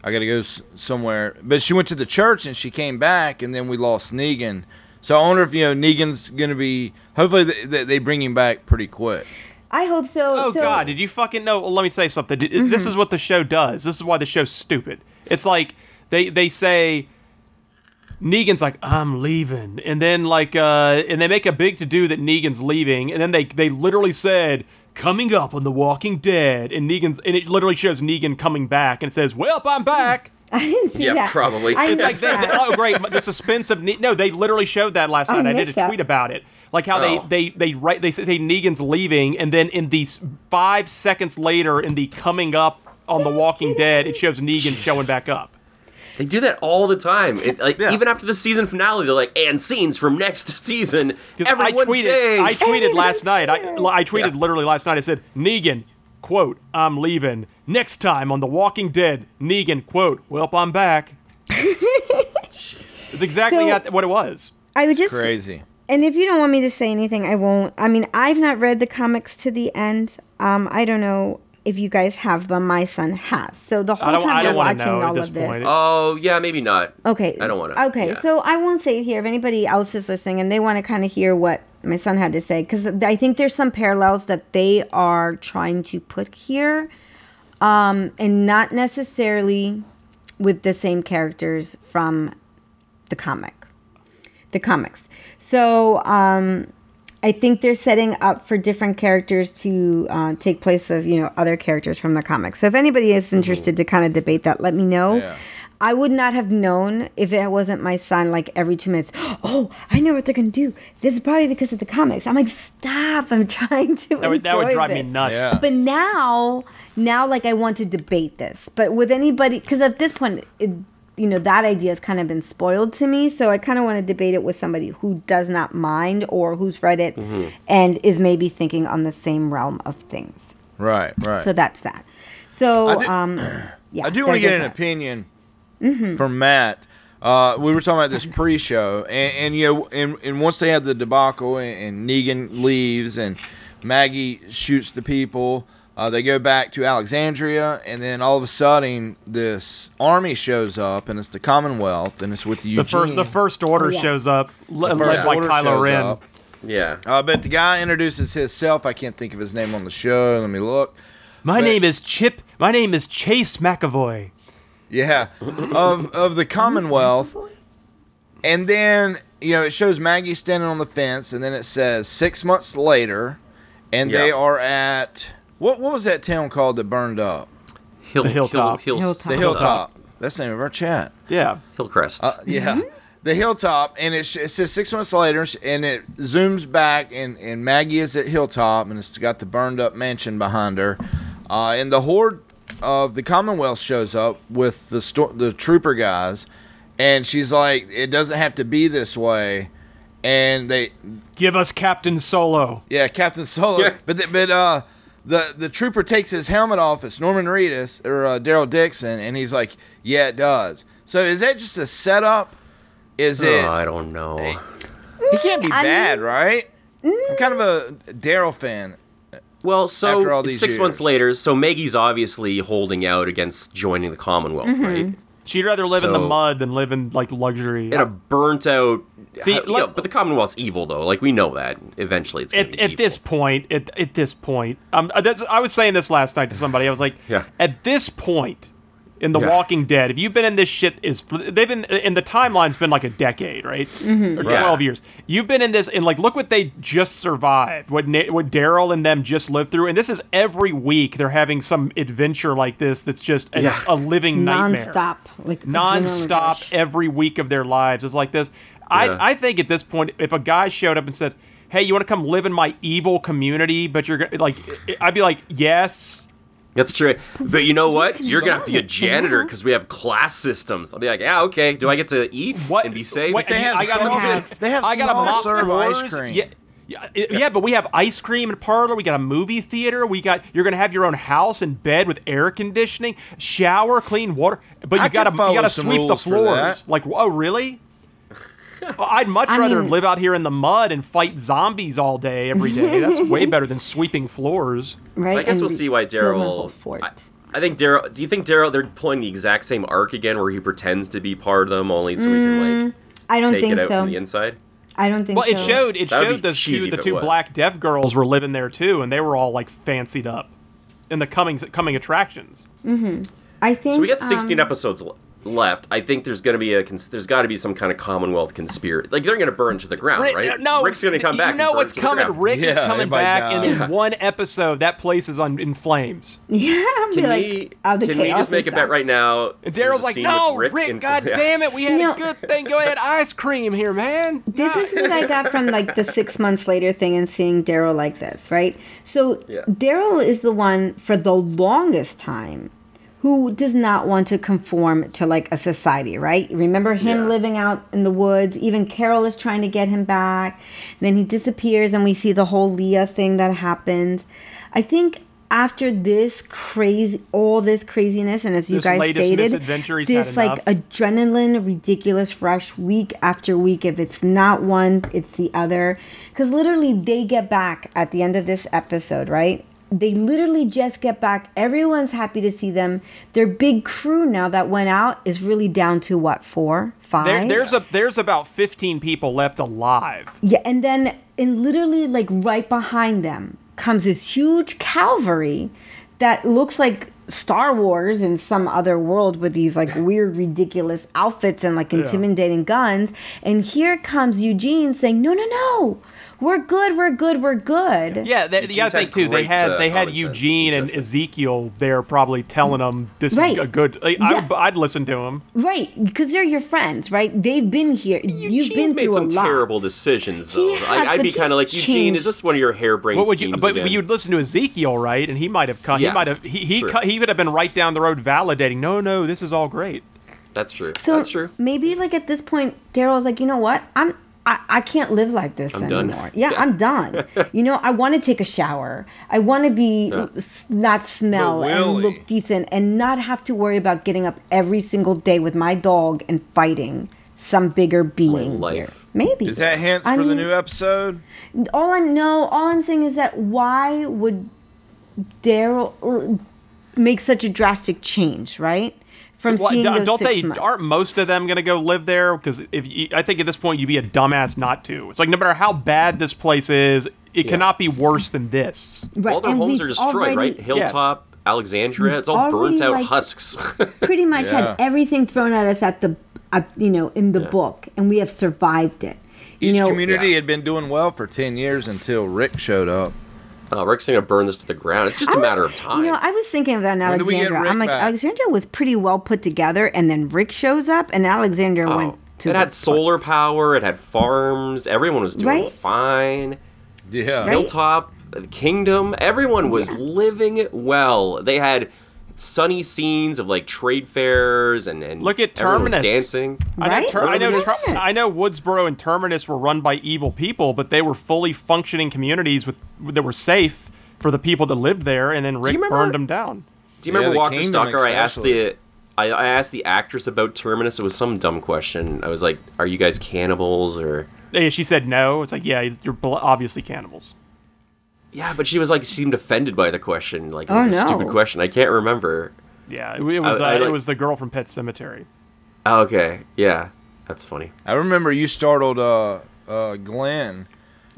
I got to go s- somewhere. But she went to the church and she came back, and then we lost Negan. So I wonder if you know Negan's gonna be. Hopefully, they, they- they bring him back pretty quick.
I hope so.
Oh
so,
God! Did you fucking know? Well, let me say something. Did- This is what the show does. This is why the show's stupid. It's like they they say Negan's like I'm leaving, and then like uh, and they make a big to do that Negan's leaving, and then they they literally said coming up on The Walking Dead, and Negan's and it literally shows Negan coming back, and it says, "Well, I'm back."
I didn't see
Yeah,
that.
probably.
I
It's like they, they- oh great, the suspense of Ne- no, they literally showed that last night. I did a
that.
tweet about it, like how
Oh.
they they they write they say Negan's leaving, and then in these five seconds later, in the coming up on The Walking Dead, it shows Negan showing back up.
They do that all the time. It, like even after the season finale, they're like, "And scenes from next season." Everyone
I tweeted,
sing.
I tweeted last night. I, I tweeted literally last night. I said, Negan, quote, I'm leaving. Next time on The Walking Dead, Negan, quote, Welp, I'm back. it's exactly
So-
what it was.
I was just
Crazy.
And if you don't want me to say anything, I won't. I mean, I've not read the comics to the end. Um, I don't know if you guys have, but my son has. So the whole time
I don't
we're watching
know
all
this
of this.
point. Oh yeah, maybe not.
Okay.
I don't want to.
Okay, so I won't say it here. If anybody else is listening and they want to kind of hear what my son had to say, because I think there's some parallels that they are trying to put here, um, and not necessarily with the same characters from the comic, the comics. So um, I think they're setting up for different characters to uh, take place of you know other characters from the comics. So if anybody is interested to kind of debate that, let me know.
Yeah.
I would not have known if it wasn't my son. Like every two minutes, oh, I know what they're gonna do. This is probably because of the comics. I'm like, stop! I'm trying to.
That would, that would
enjoy
drive me nuts.
Yeah.
But now, now, like I want to debate this. But with anybody, because at this point, it, you know, that idea has kind of been spoiled to me. So I kind of want to debate it with somebody who does not mind or who's read it
Mhm.
and is maybe thinking on the same realm of things.
Right, right.
So that's that. So,
I do-
um, yeah,
I do want to get an
that.
opinion
Mhm.
from Matt. Uh, we were talking about this pre-show, and, and you know, and, and once they have the debacle, and, and Negan leaves, and Maggie shoots the people, uh, they go back to Alexandria, and then all of a sudden, this army shows up, and it's the Commonwealth, and it's with
The
Eugene.
first, the first order
Oh,
Yes.
shows up, le-
The
led
First
by
Order
Kylo Ren.
up.
Yeah.
Uh, but the guy introduces himself. I can't think of his name on the show. Let me look.
My
But-
name is Chip. My name is Chase McAvoy.
Yeah, of of the Commonwealth, and then you know it shows Maggie standing on the fence, and then it says six months later, and they are at what what was that town called that burned up?
Hill,
The Hilltop.
Hill, Hill,
The Hilltop. That's the name of our chat.
Yeah.
Hillcrest.
Uh, yeah. The hilltop, and it, it says six months later, and it zooms back, and, and Maggie is at hilltop, and it's got the burned up mansion behind her, uh, and the horde of the Commonwealth shows up with the sto- the trooper guys, and she's like, "It doesn't have to be this way," and they
Give us Captain Solo.
yeah, Captain Solo.
Yeah.
But the, but uh, the the trooper takes his helmet off. It's Norman Reedus or uh, Daryl Dixon, and he's like, "Yeah, it does." So is that just a setup? Is it?
Oh, I don't know.
He can't be
I
bad, right? I'm kind of a Daryl fan.
Well, so
After all these
six months later, so Maggie's obviously holding out against joining the Commonwealth,
Mm-hmm.
right?
She'd rather live in the mud than live in like luxury.
In a burnt out.
See,
how- you know, but the Commonwealth's evil though. Like we know that. Eventually, it's
at,
be
at this point, at, at this point, um, I was saying this last night to somebody. I was like,
Yeah.
at this point in The
Yeah.
Walking Dead, if you've been in this shit, is they've been in the timeline's been like a decade, right,
Mhm.
or
Right.
twelve years. You've been in this, and like, look what they just survived, what Na- what Daryl and them just lived through, and this is every week they're having some adventure like this that's just a,
Yeah.
a living nightmare
Nonstop, like adrenaline
non-stop every week of their lives is like this.
Yeah.
I, I think at this point, if a guy showed up and said, "Hey, you want to come live in my evil community?" But you're like, I'd be like, "Yes."
That's true. But you know what? You're gonna have to be a
solve it, you
janitor because we have class systems. I'll be like, yeah, okay. Do I get to eat
What
and be safe?
What,
They have
I gotta,
soft-
mop-
they have
I gotta
soft
mop
serve ice cream.
Yeah. Yeah, yeah, but we have ice cream and parlor. We got a movie theater. We got you're gonna have your own house and bed with air conditioning, shower, clean water. But you
I
gotta you gotta sweep the floors. Like, oh really? Well, I'd much
I
rather
mean-
live out here in the mud and fight zombies all day every day. That's way better than sweeping floors.
right?
I guess
And
we'll see why
build a whole
Daryl. I, I think Daryl. Do you think Daryl? They're pulling the exact same arc again, where he pretends to be part of them, only so he can like
I don't
take
think
it out
so.
from the inside.
I don't think
Well,
so.
it showed it
That
showed the two the two black deaf girls were living there too, and they were all like fancied up in the coming coming attractions.
I think
So we got 16
um,
episodes le- left. I think there's gonna be a cons- there's got to be some kind of Commonwealth conspiracy. Like they're gonna burn to the ground,
Rick- uh,
right?
No,
Rick's gonna come back.
You know
burn
what's coming?
ground.
Rick is coming
everybody
back in
dies.
this one episode. That place is on in flames.
Yeah, I'll be
Can
like,
we
the
can we just make a bet right now?
And
There's
Daryl's like, "No,
with
Rick,
in-
God
yeah.
damn it, we had
You know-
a good thing. Go ahead, ice cream here, man."
This is what I got from like the six months later thing and seeing Daryl like this, right? So
Yeah.
Daryl is the one for the longest time who does not want to conform to like a society, right? Remember him
Yeah.
living out in the woods. Even Carol is trying to get him back. Then he disappears, and we see the whole Leah thing that happens. I think after this crazy, all this craziness, and as you
This
guys stated,
misadventure he's had
this like adrenaline, ridiculous rush week after week. If it's not one, it's the other. Because literally, they get back at the end of this episode, right? They literally just get back. Everyone's happy to see them. Their big crew now that went out is really down to what four, five?
There, there's a there's about 15 people left alive.
Yeah, and then and literally like right behind them comes this huge cavalry that looks like Star Wars in some other world with these like weird, ridiculous outfits and like intimidating guns. And here comes Eugene saying, "No, no, no, we're good, we're good, we're good."
Yeah, they, you gotta think too. They had
uh,
they had
common sense
Eugene and. Ezekiel there, probably telling them this
Right.
is a good. Like,
Yeah.
I, I'd listen to them.
Right, because they're your friends, right? They've been here. You've been
made some
a lot.
terrible decisions, though.
has,
I, I'd be kind of like Eugene. Is
changed.
this one of your harebrained
What would you? But
again?
you'd listen to Ezekiel, right? And he might have cut.
Yeah,
he might have. He he,
true.
cu- he could have been right down the road validating. No, no, this is all great.
That's true.
So
That's true.
maybe like at this point, Daryl's like, you know what? I'm I, I can't live like this
I'm done.
anymore. Yeah, I'm done. you know, I want to take a shower. I want to be s- not smell and look decent and not have to worry about getting up every single day with my dog and fighting some bigger being
life.
here. Maybe
Is that hints
I
for the new episode?
All I know, all I'm saying is that why would Daryl uh, make such a drastic change, right? From
Well,
seeing
don't
those
don't
six
they?
months.
Aren't most of them going to go live there? Because if you, I think at this point you'd be a dumbass not to. It's like no matter how bad this place is, it cannot be worse than this.
Right,
All their
and
homes are destroyed,
already-
right? Hilltop, Alexandria. It's all burnt out
like,
husks.
pretty much
Yeah.
had everything thrown at us at the at, you know in the book and we have survived it you
Each
know
community had been doing well for 10 years until Rick showed up.
Uh, oh, Rick's gonna burn this to the ground. It's just
I
a
was-
matter of time.
you know i was thinking of that in
When do
alexandria i'm like
back?
alexandria was pretty well put together and then rick shows up and alexandria
Oh,
went to
it
the
had solar power. It had farms. Everyone was doing
Right?
fine.
Yeah.
Right?
Hilltop, the kingdom. Everyone was living well. They had sunny scenes of like trade fairs and, and
Look at
everyone
Terminus.
dancing.
I know, Ter- I, know Ter- I know Woodbury and Terminus were run by evil people, but they were fully functioning communities with that were safe for the people that lived there, and then Rick
remember-
burned them down.
Do you remember
the
Walker
kingdom
Stalker? I asked the I, I asked the actress about Terminus. It was some dumb question. I was like, "Are you guys cannibals or?"
Yeah, She said no. It's like, yeah, you're obviously cannibals.
Yeah, but she was like seemed offended by the question. Like it
Oh,
was a
no.
stupid question. I can't remember.
Yeah, it, it was
I- I
uh, it was the girl from Pet Sematary.
Oh, okay, yeah, that's funny.
I remember you startled uh, uh, Glenn.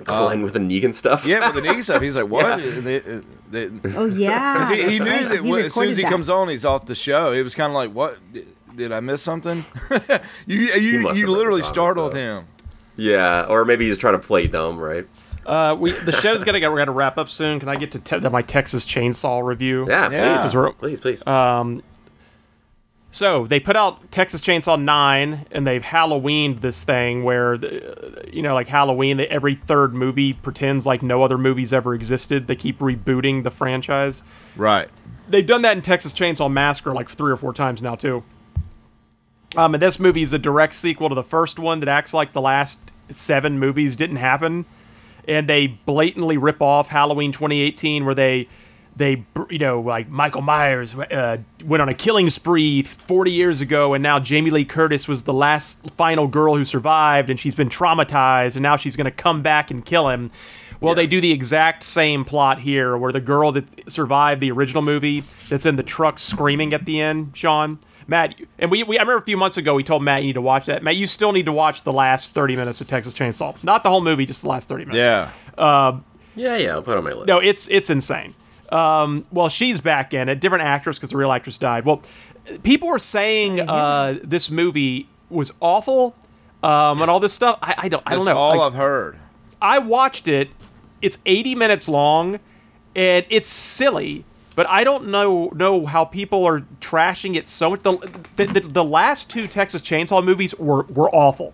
Glenn with the Negan stuff.
Yeah, with the Negan stuff. He's like, "What?"
Yeah.
They- uh, they-
Oh, yeah.
he, he knew
right.
that
He
as soon as he
that.
comes on, he's off the show. It was kind of like, "What? Did, did I miss something?" you you,
must
you literally startled
that.
him.
Yeah, or maybe he's trying to play dumb, right?
Uh, we the show's gonna go. We're gonna wrap up soon. Can I get to te- my Texas Chainsaw review?
Yeah, please,
Yeah.
'Cause we're-
please, please.
Um, so they put out Texas Chainsaw Nine, and they've Halloweened this thing where, the, you know, like Halloween, that every third movie pretends like no other movies ever existed. They keep rebooting the franchise.
Right.
They've done that in Texas Chainsaw Massacre like three or four times now too. Um, and this movie is a direct sequel to the first one that acts like the last seven movies didn't happen, and they blatantly rip off Halloween 2018, where they they you know like Michael Myers uh, went on a killing spree 40 years ago, and now Jamie Lee Curtis was the last final girl who survived, and she's been traumatized, and now she's going to come back and kill him. Well, they do the exact same plot here, where the girl that survived the original movie, that's in the truck screaming at the end, Sean. Matt, and we, we I remember a few months ago we told Matt you need to watch that. Matt, you still need to watch the last 30 minutes of Texas Chainsaw. Not the whole movie, just the last 30 minutes.
Yeah.
Um,
yeah, yeah, I'll put it on my list.
no, it's it's insane. Um, well, she's back in it, different actress because the real actress died. Well, people were saying uh, this movie was awful um, and all this stuff. I, I don't I don't
That's
know.
all
Like,
I've heard.
I watched it. It's 80 minutes long, and it's silly. But I don't know know how people are trashing it so much. The, the, the, the last two Texas Chainsaw movies were were awful.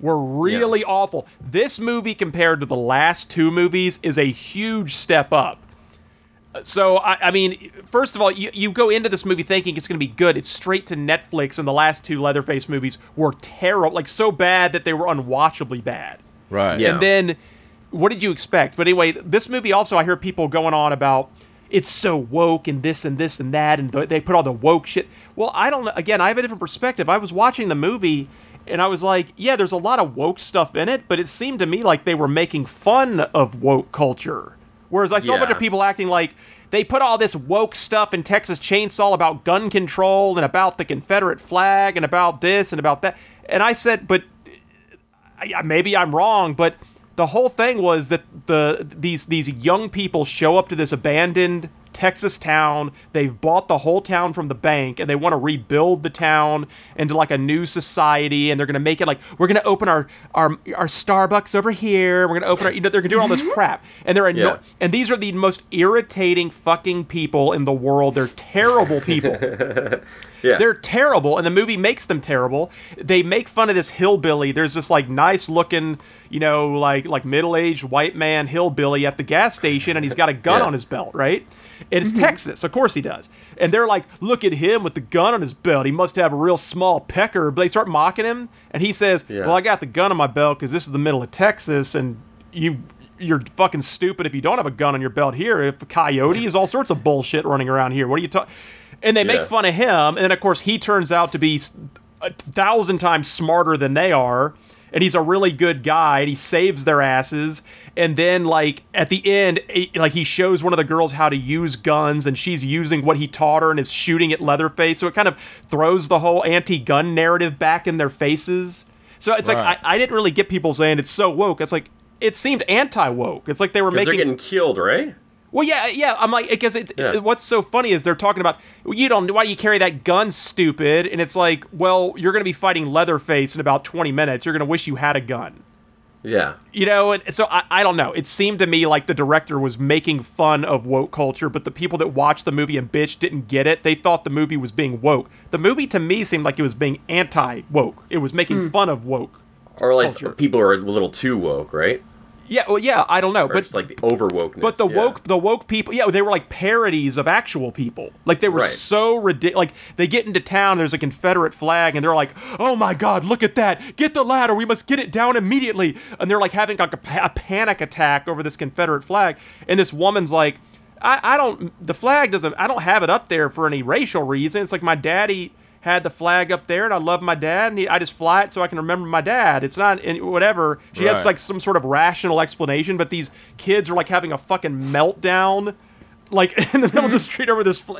Were really awful. This movie compared to the last two movies is a huge step up. So I, I mean, first of all, you, you go into this movie thinking it's going to be good. It's straight to Netflix, and the last two Leatherface movies were terrible, like so bad that they were unwatchably bad.
Right.
Yeah.
And then, what did you expect? But anyway, this movie also, I hear people going on about it's so woke and this and this and that, and th- they put all the woke shit. Well, I don't know. Again, I have a different perspective. I was watching the movie. And I was like, yeah, there's a lot of woke stuff in it, but it seemed to me like they were making fun of woke culture. Whereas I saw a bunch of people acting like they put all this woke stuff in Texas Chainsaw about gun control and about the Confederate flag and about this and about that. And I said, but I- maybe I'm wrong, but the whole thing was that the these these young people show up to this abandoned Texas town. They've bought the whole town from the bank and they want to rebuild the town into like a new society and they're going to make it like we're going to open our our our Starbucks over here. We're going to open our you know they're doing all this crap. And they're anno-
Yeah.
and these are the most irritating fucking people in the world. They're terrible people.
Yeah.
They're terrible, and the movie makes them terrible. They make fun of this hillbilly. There's this like nice looking, you know, like like middle aged white man hillbilly at the gas station, and he's got a gun
Yeah.
on his belt, right? And it's mm-hmm. Texas, of course he does. And they're like, look at him with the gun on his belt. He must have a real small pecker. But they start mocking him, and he says,
Yeah.
"Well, I got the gun on my belt because this is the middle of Texas, and you." You're fucking stupid if you don't have a gun on your belt here. If a coyote is all sorts of bullshit running around here. What are you talking? And they make
Yeah.
fun of him, and then of course he turns out to be a thousand times smarter than they are, and he's a really good guy, and he saves their asses. And then like at the end, eh, like he shows one of the girls how to use guns, and she's using what he taught her and is shooting at Leatherface. So it kind of throws the whole anti-gun narrative back in their faces. So it's like I, I didn't really get people saying it's so woke. It's like it seemed anti-woke. It's like they were
'Cause they're
making
getting killed, right?
Well, yeah, uh, yeah. I'm like, because it's
Yeah.
what's so funny is they're talking about well, you don't why do you carry that gun, stupid? And it's like, well, you're gonna be fighting Leatherface in about 20 minutes. You're gonna wish you had a gun,
Yeah.
you know. And so I, I don't know. It seemed to me like the director was making fun of woke culture, but the people that watched the movie and bitch didn't get it. They thought the movie was being woke. The movie to me seemed like it was being anti woke. It was making hmm. fun of woke.
Or like
Culture.
people are a little too woke, right?
Yeah, well, yeah. I don't know,
Or
but
just like the over wokeness.
But the
yeah.
woke, the woke people, yeah, they were like parodies of actual people. Like they were
Right.
so ridiculous. Like they get into town, there's a Confederate flag, and they're like, "Oh my God, look at that! Get the ladder. We must get it down immediately." And they're like having like a, pa- a panic attack over this Confederate flag, and this woman's like, I, "I don't. The flag doesn't. I don't have it up there for any racial reason. It's like my daddy." Had the flag up there, and I love my dad, and he, I just fly it so I can remember my dad. It's not and whatever. She has like some sort of rational explanation, but these kids are like having a fucking meltdown, like in the middle of the street over this. Fl-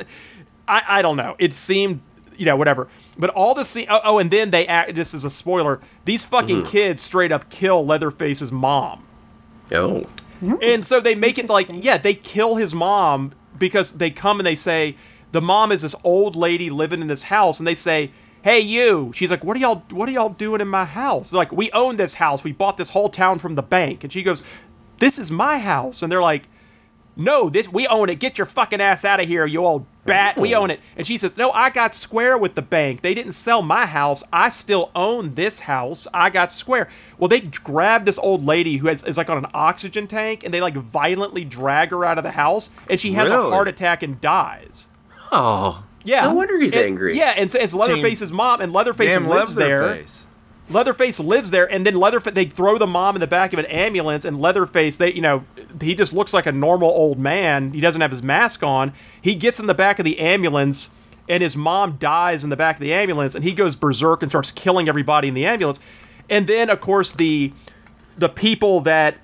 I I don't know. It seemed you know whatever. But all the scene. Oh, oh, and then they act. Just as a spoiler, these fucking
Mhm.
kids straight up kill Leatherface's mom.
Oh.
And so they make it like, yeah, they kill his mom because they come and they say the mom is this old lady living in this house, and they say, "Hey, you." She's like, "What are y'all? What are y'all doing in my house?" They're like, "We own this house. We bought this whole town from the bank." And she goes, "This is my house," and they're like. No, this we own it. Get your fucking ass out of here, you old bat. We own it. And she says, "No, I got square with the bank. They didn't sell my house. I still own this house. I got square." Well, they grab this old lady who has, is like on an oxygen tank, and they like violently drag her out of the house, and she has a heart attack and dies.
Oh.
Yeah.
No wonder he's
And-
angry.
Yeah, and so it's Leatherface's mom, and Leatherface
Damn
lives there.
Leatherface.
Leatherface lives there, and then Leatherface they throw the mom in the back of an ambulance, and Leatherface they you know he just looks like a normal old man. He doesn't have his mask on. He gets in the back of the ambulance, and his mom dies in the back of the ambulance, and he goes berserk and starts killing everybody in the ambulance. And then of course the the people that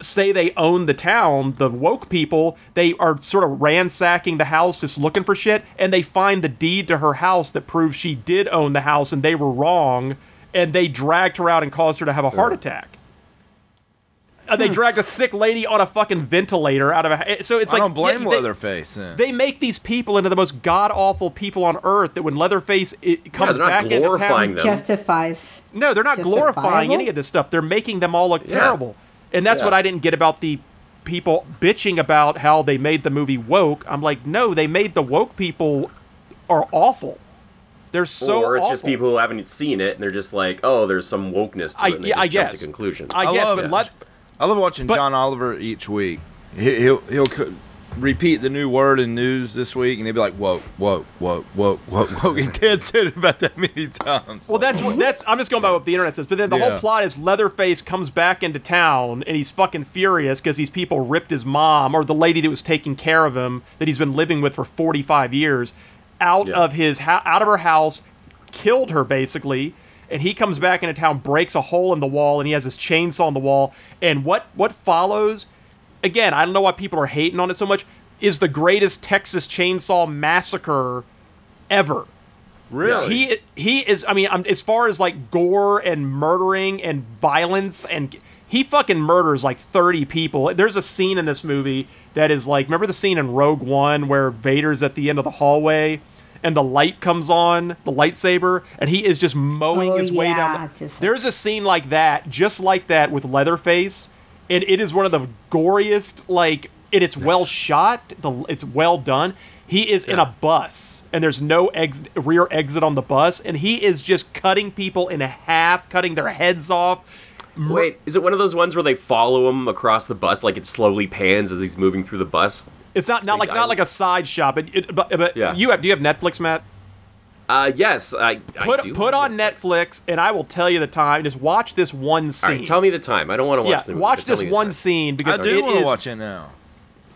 say they own the town, the woke people, they are sort of ransacking the house just looking for shit, and they find the deed to her house that proves she did own the house and they were wrong, and they dragged her out and caused her to have a heart attack. Uh, they dragged a sick lady on a fucking ventilator out of a. So it's
I
like
don't blame
yeah, they-
Leatherface. Then.
They make these people into the most god awful people on earth. That when Leatherface it comes
they're
back into town,
them.
Justifies.
no, they're not glorifying any of this stuff. They're making them all look
Yeah.
terrible. And that's
Yeah.
what I didn't get about the people bitching about how they made the movie woke. I'm like, no, they made the woke people are awful. They're so
or it's
awful.
just people who haven't seen it and they're just like, oh, there's some wokeness to
I-
it. And they
yeah,
just
I guess.
to conclusions.
I guess,
love
but
it.
let,
I love watching
But-
John Oliver each week. He, he'll he'll co- repeat the new word in news this week, and they'd be like, "Whoa, whoa, whoa, whoa, woke, woke." And Ted said it about that many times.
Well, that's what that's. I'm just going by what the internet says. But then the
Yeah.
whole plot is Leatherface comes back into town and he's fucking furious because these people ripped his mom or the lady that was taking care of him that he's been living with for 45 years out
Yeah.
of his ho- out of her house, killed her basically. And he comes back into town, breaks a hole in the wall, and he has his chainsaw on the wall. And what what follows? Again, I don't know why people are hating on it so much. Is the greatest Texas Chainsaw Massacre ever?
really,
He he is. I mean, um, as far as like gore and murdering and violence, and he fucking murders like thirty people. There's a scene in this movie that is like, remember the scene in Rogue One where Vader's at the end of the hallway. And the light comes on, the lightsaber, and he is just mowing
Oh,
his way down. The, there's a scene like that, just like that, with Leatherface, and it is one of the goriest. Like, and it's well shot. The it's well done. He is in a bus, and there's no ex- rear exit on the bus, and he is just cutting people in half, cutting their heads off.
Wait, is it one of those ones where they follow him across the bus, like it slowly pans as he's moving through the bus?
It's not not like
I-
not like a side shot, but it, but, but
Yeah.
you have do you have Netflix, Matt?
Uh, yes, I, I
Put
do.
put on Netflix, and I will tell you the time. Just watch this one scene.
right, tell me the time. I don't want to watch
yeah,
the movie.
watch this one
time.
scene
I
because
do
it
want to watch it now.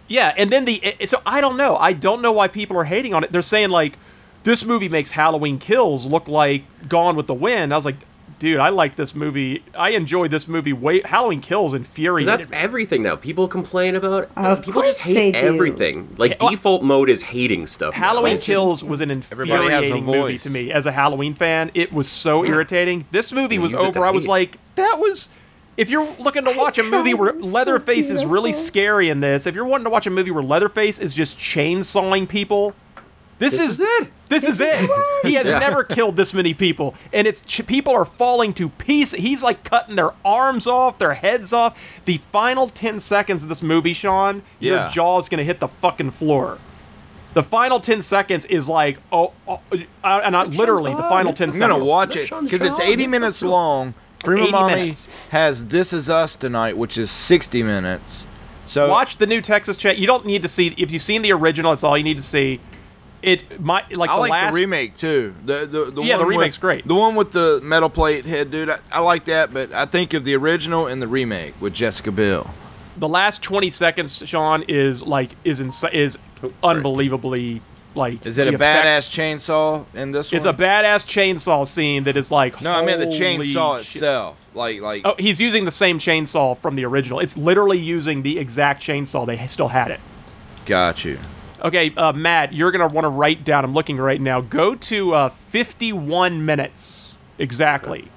Yeah, and then the it- so I don't know. I don't know why people are hating on it. They're saying like this movie makes Halloween Kills look like Gone with the Wind. I was like, dude, I like this movie. I enjoy this movie. Way Halloween Kills
Because
infuriated
that's
me.
everything now. People complain about.
Of oh,
people just
course they
hate
do.
everything. Like
Well, uh,
default mode is hating stuff.
Halloween
It's just-
Kills was an
Everybody has a
infuriating movie to me as a Halloween fan. It was so irritating. This movie
You
was
use it to
over. I was like, that was. If you're looking to watch a movie where
God, it's so
Leatherface is really scary in this, if you're wanting to watch a movie where Leatherface is just chainsawing people, this,
This
is,
is it.
This is it. He has
Yeah.
never killed this many people, and it's people are falling to pieces. He's like cutting their arms off, their heads off. The final ten seconds of this movie, Sean, your
jaw
is gonna hit the fucking floor. The final ten seconds is like oh, oh uh, and not literally the final ten
I'm
seconds.
gonna watch it because it's 80 minutes long. Prima Mommy
minutes.
has This Is Us tonight, which is 60 minutes. So
Watch the new Texas chat. You don't need to see if you've seen the original. It's all you need to see. It might like
I
the
like
last
the remake too. The the, the
Yeah, the
one with-
remake's great.
The one with the metal plate head, dude. I, I like that, but I think of the original and the remake with Jessica Biel.
the last 20 seconds sean is like is ins- is oh, unbelievably like
Is it a
the
badass chainsaw in this
it's a badass chainsaw scene that is like
no, I mean the chainsaw
shit.
itself. Like like
oh he's using the same chainsaw from the original it's literally using the exact chainsaw they still had it
got you.
Okay, uh, Matt, you're gonna want to write down. I'm looking right now. Go to uh, 51 minutes exactly,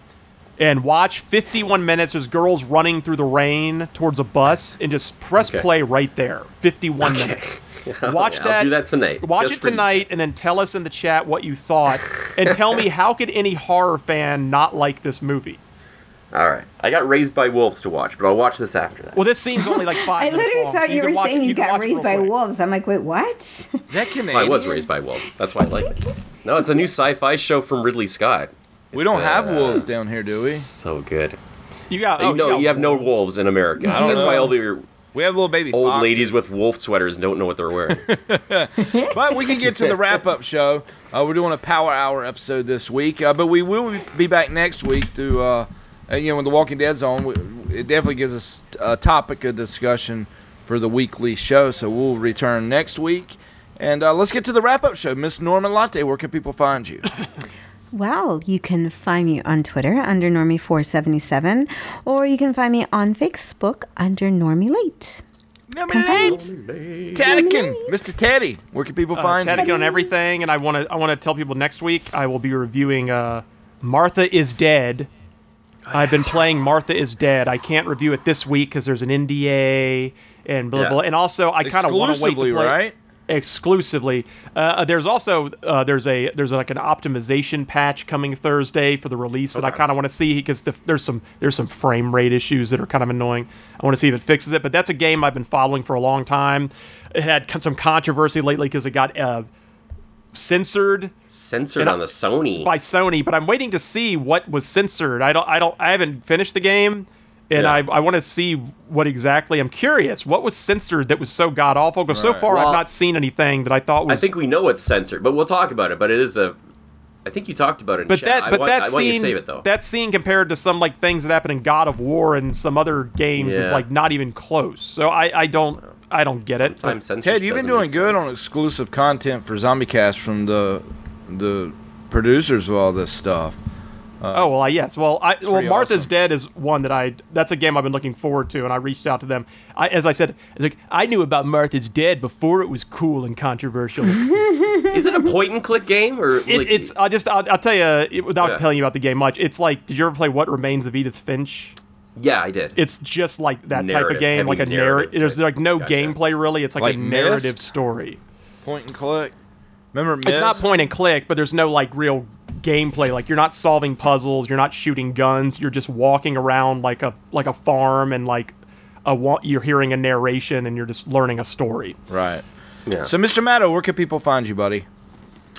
and watch 51 minutes. There's girls running through the rain towards a bus, and just press
Okay.
play right there. 51 minutes. Watch
Yeah,
that.
I'll do that tonight.
Watch
just
it
for you.
tonight, and then tell us in the chat what you thought, and tell me how could any horror fan not like this movie?
All right. I got Raised by Wolves to watch, but I'll watch this after that.
Well, this scene's only like five.
I literally
long,
thought
so
you,
can
were
watch it-
saying you got raised by
quick.
wolves. I'm like, wait, what?
Is that Canadian?
Well, I was raised by wolves. That's why I like it. No, it's a new sci-fi show from Ridley Scott.
We don't
It's,
have
uh,
wolves down here, do we?
So good.
You got.
Oh, no,
got
you have no wolves in America.
I don't
That's why
know.
all the
We have little baby
old
foxes.
ladies with wolf sweaters don't know what they're wearing.
but we can get to the wrap up show. Uh, we're doing a power hour episode this week, uh, but we will be back next week to, uh, you know, when The Walking Dead zone, It definitely gives us a topic of discussion for the weekly show, so we'll return next week. And uh, let's get to the wrap up show. Miss Norman Latte, where can people find you?
Well, you can find me on Twitter under Normie477, or you can find me on Facebook under Normie Late. Come find me.
Mr. Teddy, where can people
uh,
find
Tentacle
you?
on everything, and I want to I want to tell people next week I will be reviewing uh, Martha is Dead. I've been playing Martha is Dead. I can't review it this week because there's an NDA and blah
Yeah.
blah. And also, I kind of want to wait to
Exclusively,
play
right?
exclusively. Uh, there's also uh, there's a there's like an optimization patch coming Thursday for the release that I kind of want to see because the, there's some there's some frame rate issues that are kind of annoying. I want to see if it fixes it. But that's a game I've been following for a long time. It had some controversy lately because it got uh, censored
Censored
I-
on the Sony.
by Sony, but I'm waiting to see what was censored. I don't I don't I haven't finished the game. And
Yeah.
I, I want to see what exactly. I'm curious. What was censored that was so god awful? Because so far
Well,
I've not seen anything that I thought was.
I think we know what's censored, but we'll talk about it. But it is a. I think you talked about it. In
But
chat.
that,
I
but
want,
that
I want you
scene,
to save it though.
that scene compared to some like things that happen in God of War and some other games is like not even close. So I, I don't, I don't get it.
Sometimes
Ted, you've been doing good
sense.
on exclusive content for ZombieCast from the the producers of all this stuff.
Uh, oh well, I, yes. Well, I well Martha's
awesome.
Dead is one that I. That's a game I've been looking forward to, and I reached out to them. I, as I said, it's like I knew about Martha's Dead before it was cool and controversial.
Is it a point and click game or
It,
like,
it's I just I'll, I'll tell you it, without
Yeah.
telling you about the game much. It's like did you ever play What Remains of Edith Finch?
Yeah, I did.
It's just like that type of game, like a
narrative
narrative. There's like no
Gotcha.
gameplay really. It's like,
Like
a narrative
Myst?
story.
Point and click. Remember,
It's not point and click, but there's no like real gameplay. Like you're not solving puzzles, you're not shooting guns, you're just walking around like a like a farm and like a wa- you're hearing a narration and you're just learning a story.
Right.
Yeah.
So, Mr. Matto, where can people find you, buddy?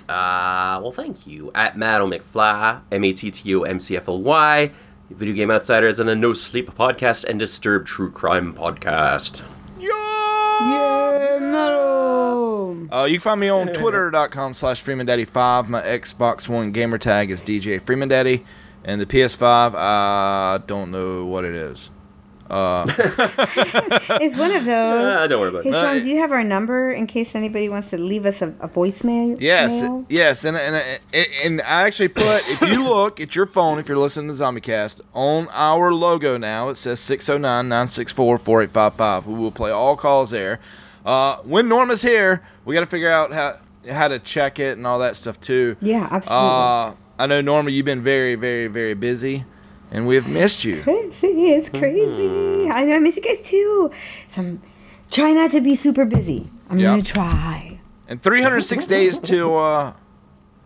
Uh, well, thank you. At Matto McFly, M A T T O M C F L Y, Video Game Outsiders, and a No Sleep podcast and Disturbed True Crime podcast.
Yeah, metal.
Uh, you can find me on twitter.com slash freemandaddy5. My Xbox One gamer tag is DJ Freemandaddy. And the PS5, I don't know what it is. Uh,
It's one of those.
Ah, don't worry about
Hey,
it.
Sean,
Uh,
do you have our number in case anybody wants to leave us a, a voicemail?
Yes,
mail?
yes, and, and and and I actually put if you look at your phone if you're listening to ZombieCast on our logo now it says 609-964-4855. We will play all calls there. Uh, when Norma's here, we got to figure out how how to check it and all that stuff too.
Yeah, absolutely.
Uh, I know Norma, you've been very, very, very busy, and we have missed you.
Crazy, it's crazy.
Mm-hmm.
I know, I miss you guys too. So I'm trying not to be super busy. I'm
Yep.
gonna try.
And 306 days to uh,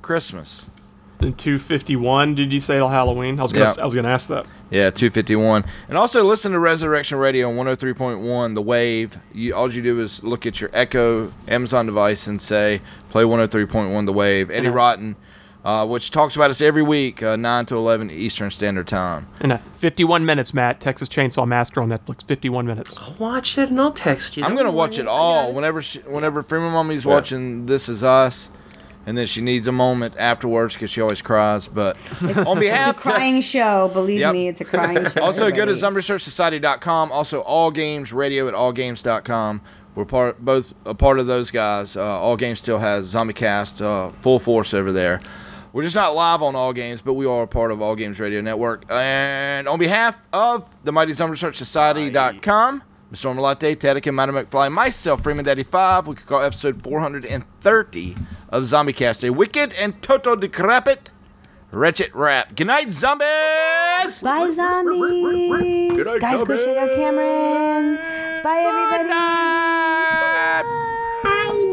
Christmas.
Then 251, did you say till Halloween? I was gonna,
Yeah.
I was gonna ask that.
Yeah, 251. And also listen to Resurrection Radio on 103.1, The Wave. You, all you do is look at your Echo Amazon device and say, play 103.1, The Wave. Eddie
Yeah.
Rotten, uh, which talks about us every week, uh, 9 to 11 Eastern Standard Time.
And uh, 51 minutes, Matt. Texas Chainsaw Massacre on Netflix. 51 minutes.
I'll watch it and I'll text you.
I'm going to watch it
I got
all whenever she, whenever Freeman Mommy's
Yeah.
watching This Is Us. And then she needs a moment afterwards because she always cries. But on behalf
It's a crying show. Believe
Yep.
me, it's a crying show.
Also, go to
everybody.
ZombieResearchSociety.com. Also, All Games Radio at AllGames.com. We're part both a part of those guys. Uh, All Games still has ZombieCast uh, full force over there. We're just not live on All Games, but we are a part of All Games Radio Network. And on behalf of the Mighty Zombie Research Society.com, Mr. Normal Latte, Tedic, Matto McFly, myself, Freeman Daddy 5. We could call episode 430 of Zombie Cast a wicked and total decrepit wretched rap. Good night, zombies!
Bye, zombies.
Good night,
Guys, go check out Cameron. Bye, everybody.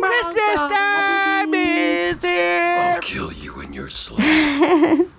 Christmas time is here.
I'll kill you in